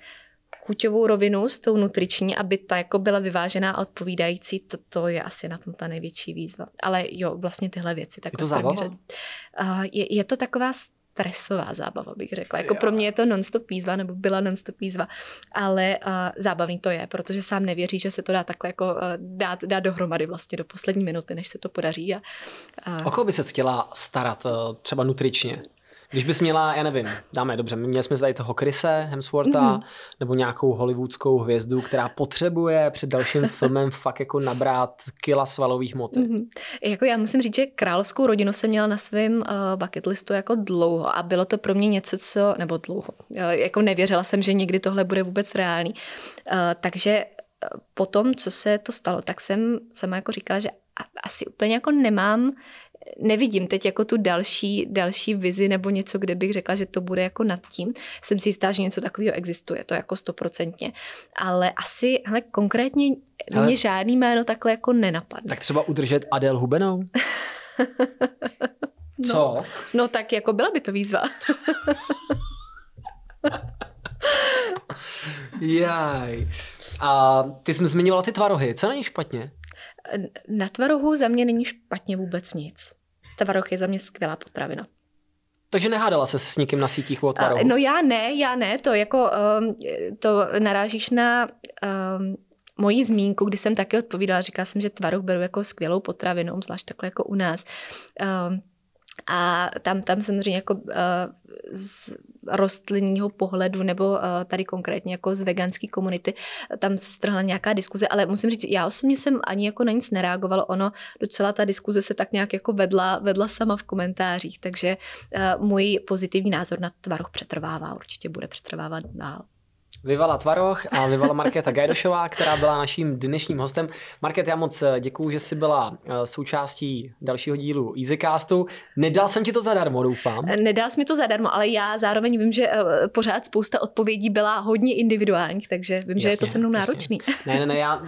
chuťovou rovinu s tou nutriční, aby ta jako byla vyvážená a odpovídající, to, to je asi na tom ta největší výzva. Ale jo, vlastně tyhle věci. Tak je to zábava? Uh, je, je to taková stresová zábava, bych řekla. Jako jo. pro mě je to non-stop výzva, nebo byla non-stop výzva, ale uh, zábavný to je, protože sám nevěří, že se to dá takhle jako uh, dát, dát dohromady vlastně do poslední minuty, než se to podaří. A, uh... O koho by se chtěla starat uh, třeba nutričně? Když bys měla, já nevím, dáme dobře, měli jsme tady toho Krise Hemswortha, mm-hmm. nebo nějakou hollywoodskou hvězdu, která potřebuje před dalším filmem fakt jako nabrat kila svalových moty. Mm-hmm. Jako já musím říct, že královskou rodinu jsem měla na svém uh, bucket listu jako dlouho a bylo to pro mě něco, co, nebo dlouho, uh, jako nevěřila jsem, že někdy tohle bude vůbec reálný. Uh, takže po tom, co se to stalo, tak jsem sama jako říkala, že asi úplně jako nemám nevidím teď jako tu další, další vizi nebo něco, kde bych řekla, že to bude jako nad tím. Jsem si jistá, že něco takového existuje, to jako stoprocentně. Ale asi, hele, konkrétně ale... mě žádný jméno takhle jako nenapadne. Tak třeba udržet Adel Hubenou? no, Co? No tak jako byla by to výzva. Jaj. A ty jsi zmiňovala ty tvarohy, co není špatně? Na tvarohu za mě není špatně vůbec nic. Tvaroh je za mě skvělá potravina. Takže nehádala se s někým na sítích o tvarohu? No já ne, já ne, to jako, um, to narážíš na um, moji zmínku, kdy jsem taky odpovídala, říkala jsem, že tvaroh beru jako skvělou potravinu, zvlášť takhle jako u nás. Um, a tam, tam samozřejmě jako uh, z rostlinního pohledu nebo uh, tady konkrétně jako z veganské komunity, tam se strhla nějaká diskuze, ale musím říct, já osobně jsem ani jako na nic nereagovala, ono docela ta diskuze se tak nějak jako vedla, vedla sama v komentářích, takže uh, můj pozitivní názor na tvaroh přetrvává, určitě bude přetrvávat dál. Vyvala Tvaroch a vyvala Markéta Gajdošová, která byla naším dnešním hostem. Market, já moc eh, děkuji, že jsi byla eh, součástí dalšího dílu EasyCastu. Nedal jsem ti to zadarmo, doufám. Nedal jsi mi to zadarmo, ale já zároveň vím, že eh, pořád spousta odpovědí byla hodně individuálních, takže vím, jasně, že je to se mnou náročný. Ne, ne, ne, já,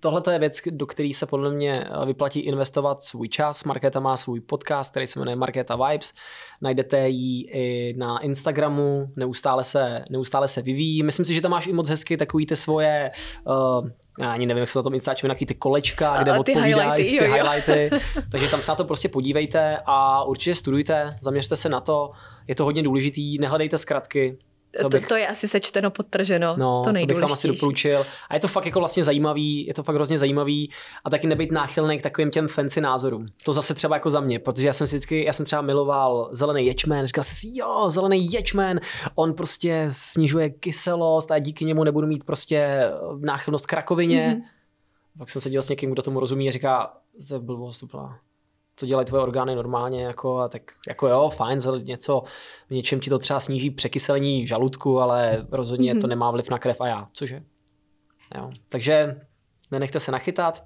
tohle je věc, do které se podle mě vyplatí investovat svůj čas. Markéta má svůj podcast, který se jmenuje Markéta Vibes. Najdete ji i na Instagramu, neustále se, neustále se vyvíjí. Myslím si, že tam máš i moc hezky takový ty svoje, uh, já ani nevím, jak se na tom Instačí nějaký ty kolečka, kde a, odpovídají, ty highlighty. Ty jo, jo. highlighty. Takže tam se na to prostě podívejte a určitě studujte, zaměřte se na to. Je to hodně důležitý, nehledejte zkratky, to, bych, to, je asi sečteno, podtrženo. No, to, to bych vám asi doporučil. A je to fakt jako vlastně zajímavý, je to fakt hrozně zajímavý a taky nebyt náchylný k takovým těm fancy názorům. To zase třeba jako za mě, protože já jsem si vždycky, já jsem třeba miloval zelený ječmen, říkal jsem si, jo, zelený ječmen, on prostě snižuje kyselost a díky němu nebudu mít prostě náchylnost k rakovině. Mm-hmm. Pak jsem se dělal s někým, kdo tomu rozumí a říká, to je blbost úplná co dělají tvoje orgány normálně, jako, a tak jako jo, fajn, něco, v něčem ti to třeba sníží překyselení žaludku, ale rozhodně mm-hmm. to nemá vliv na krev a já, cože? Jo. Takže nenechte se nachytat,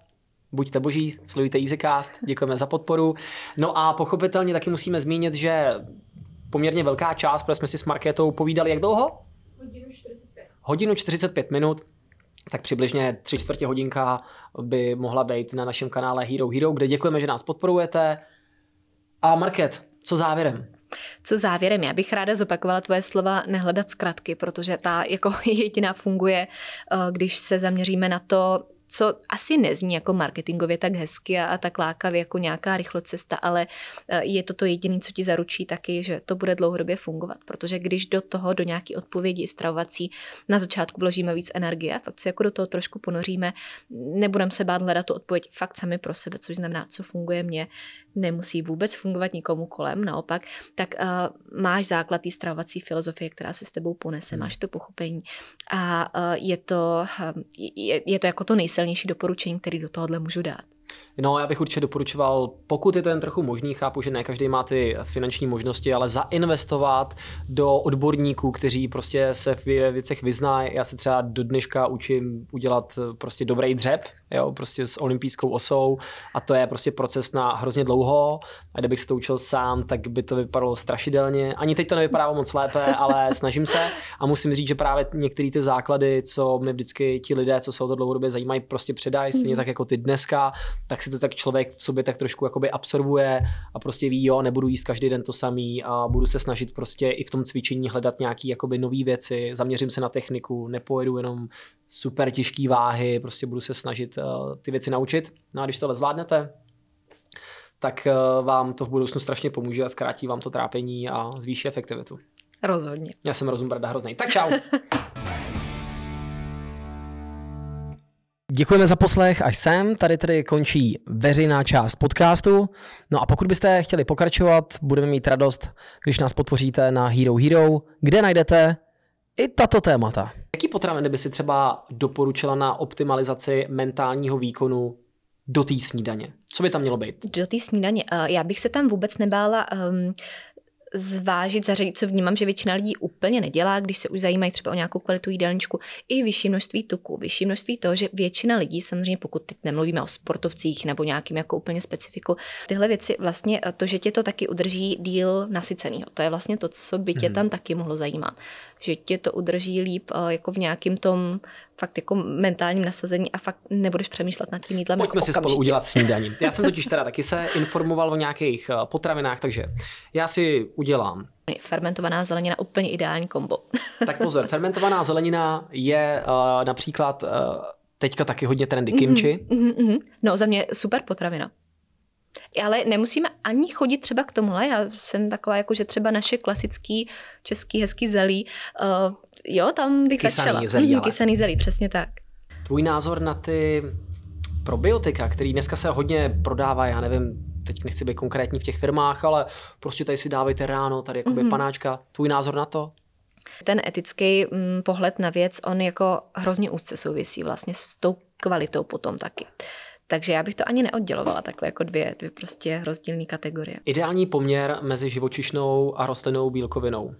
buďte boží, sledujte EasyCast, děkujeme za podporu. No a pochopitelně taky musíme zmínit, že poměrně velká část, protože jsme si s Markétou povídali jak dlouho? Hodinu 45. Hodinu 45 minut, tak přibližně tři čtvrtě hodinka by mohla být na našem kanále Hero Hero, kde děkujeme, že nás podporujete. A Market, co závěrem? Co závěrem? Já bych ráda zopakovala tvoje slova nehledat zkratky, protože ta jako jediná funguje, eh, když se zaměříme na to, co asi nezní jako marketingově tak hezky a, a tak lákavě jako nějaká rychlocesta, ale e, je to to jediné, co ti zaručí taky, že to bude dlouhodobě fungovat, protože když do toho, do nějaké odpovědi stravovací na začátku vložíme víc energie, fakt se jako do toho trošku ponoříme, nebudeme se bát hledat tu odpověď fakt sami pro sebe, což znamená, co funguje mně, nemusí vůbec fungovat nikomu kolem, naopak, tak uh, máš základ té stravovací filozofie, která se s tebou ponese, máš to pochopení. A uh, je, to, uh, je, je to jako to nejsilnější doporučení, který do tohohle můžu dát. No, já bych určitě doporučoval, pokud je to jen trochu možný, chápu, že ne každý má ty finanční možnosti, ale zainvestovat do odborníků, kteří prostě se v věcech vyznají. Já se třeba do dneška učím udělat prostě dobrý dřep, jo, prostě s olympijskou osou a to je prostě proces na hrozně dlouho a kdybych se to učil sám, tak by to vypadalo strašidelně. Ani teď to nevypadá moc lépe, ale snažím se a musím říct, že právě některé ty základy, co mi vždycky ti lidé, co se o to dlouhodobě zajímají, prostě předají, stejně mhm. tak jako ty dneska, tak si to tak člověk v sobě tak trošku jakoby absorbuje a prostě ví, jo, nebudu jíst každý den to samý a budu se snažit prostě i v tom cvičení hledat nějaký jakoby nový věci, zaměřím se na techniku, nepojedu jenom super těžké váhy, prostě budu se snažit uh, ty věci naučit. No a když tohle zvládnete, tak uh, vám to v budoucnu strašně pomůže a zkrátí vám to trápení a zvýší efektivitu. Rozhodně. Já jsem rozum brada hrozný. Tak čau. Děkujeme za poslech až sem. Tady tedy končí veřejná část podcastu. No a pokud byste chtěli pokračovat, budeme mít radost, když nás podpoříte na Hero Hero, kde najdete i tato témata. Jaký potraviny by si třeba doporučila na optimalizaci mentálního výkonu do té snídaně? Co by tam mělo být? Do té snídaně. Eh, já bych se tam vůbec nebála um, zvážit, zařadit, co vnímám, že většina lidí úplně nedělá, když se už zajímají třeba o nějakou kvalitu jídelníčku, i vyšší množství tuku, vyšší množství toho, že většina lidí, samozřejmě pokud teď nemluvíme o sportovcích nebo nějakým jako úplně specifiku, tyhle věci vlastně to, že tě to taky udrží díl nasyceného. To je vlastně to, co by tě mm. tam taky mohlo zajímat že tě to udrží líp eh, jako v nějakým tom fakt jako mentálním nasazení a fakt nebudeš přemýšlet nad tím jídlem. Pojďme jako si spolu udělat snídaní. Já jsem totiž teda taky se informoval o nějakých eh, potravinách, takže já si udělám Fermentovaná zelenina úplně ideální kombo. tak pozor, fermentovaná zelenina je uh, například uh, teďka taky hodně trendy kimchi. Mm-hmm, mm-hmm. No za mě super potravina. Ale nemusíme ani chodit třeba k tomuhle. Já jsem taková, jako že třeba naše klasický český hezký zelí, uh, jo, tam bych kysaný začala. Zelí, mhm, ale... Kysaný zelí, přesně tak. Tvůj názor na ty probiotika, který dneska se hodně prodává, já nevím, teď nechci být konkrétní v těch firmách, ale prostě tady si dávejte ráno, tady jakoby mm-hmm. panáčka. Tvůj názor na to? Ten etický mm, pohled na věc, on jako hrozně úzce souvisí vlastně s tou kvalitou potom taky. Takže já bych to ani neoddělovala takhle jako dvě, dvě prostě rozdílné kategorie. Ideální poměr mezi živočišnou a rostlinnou bílkovinou.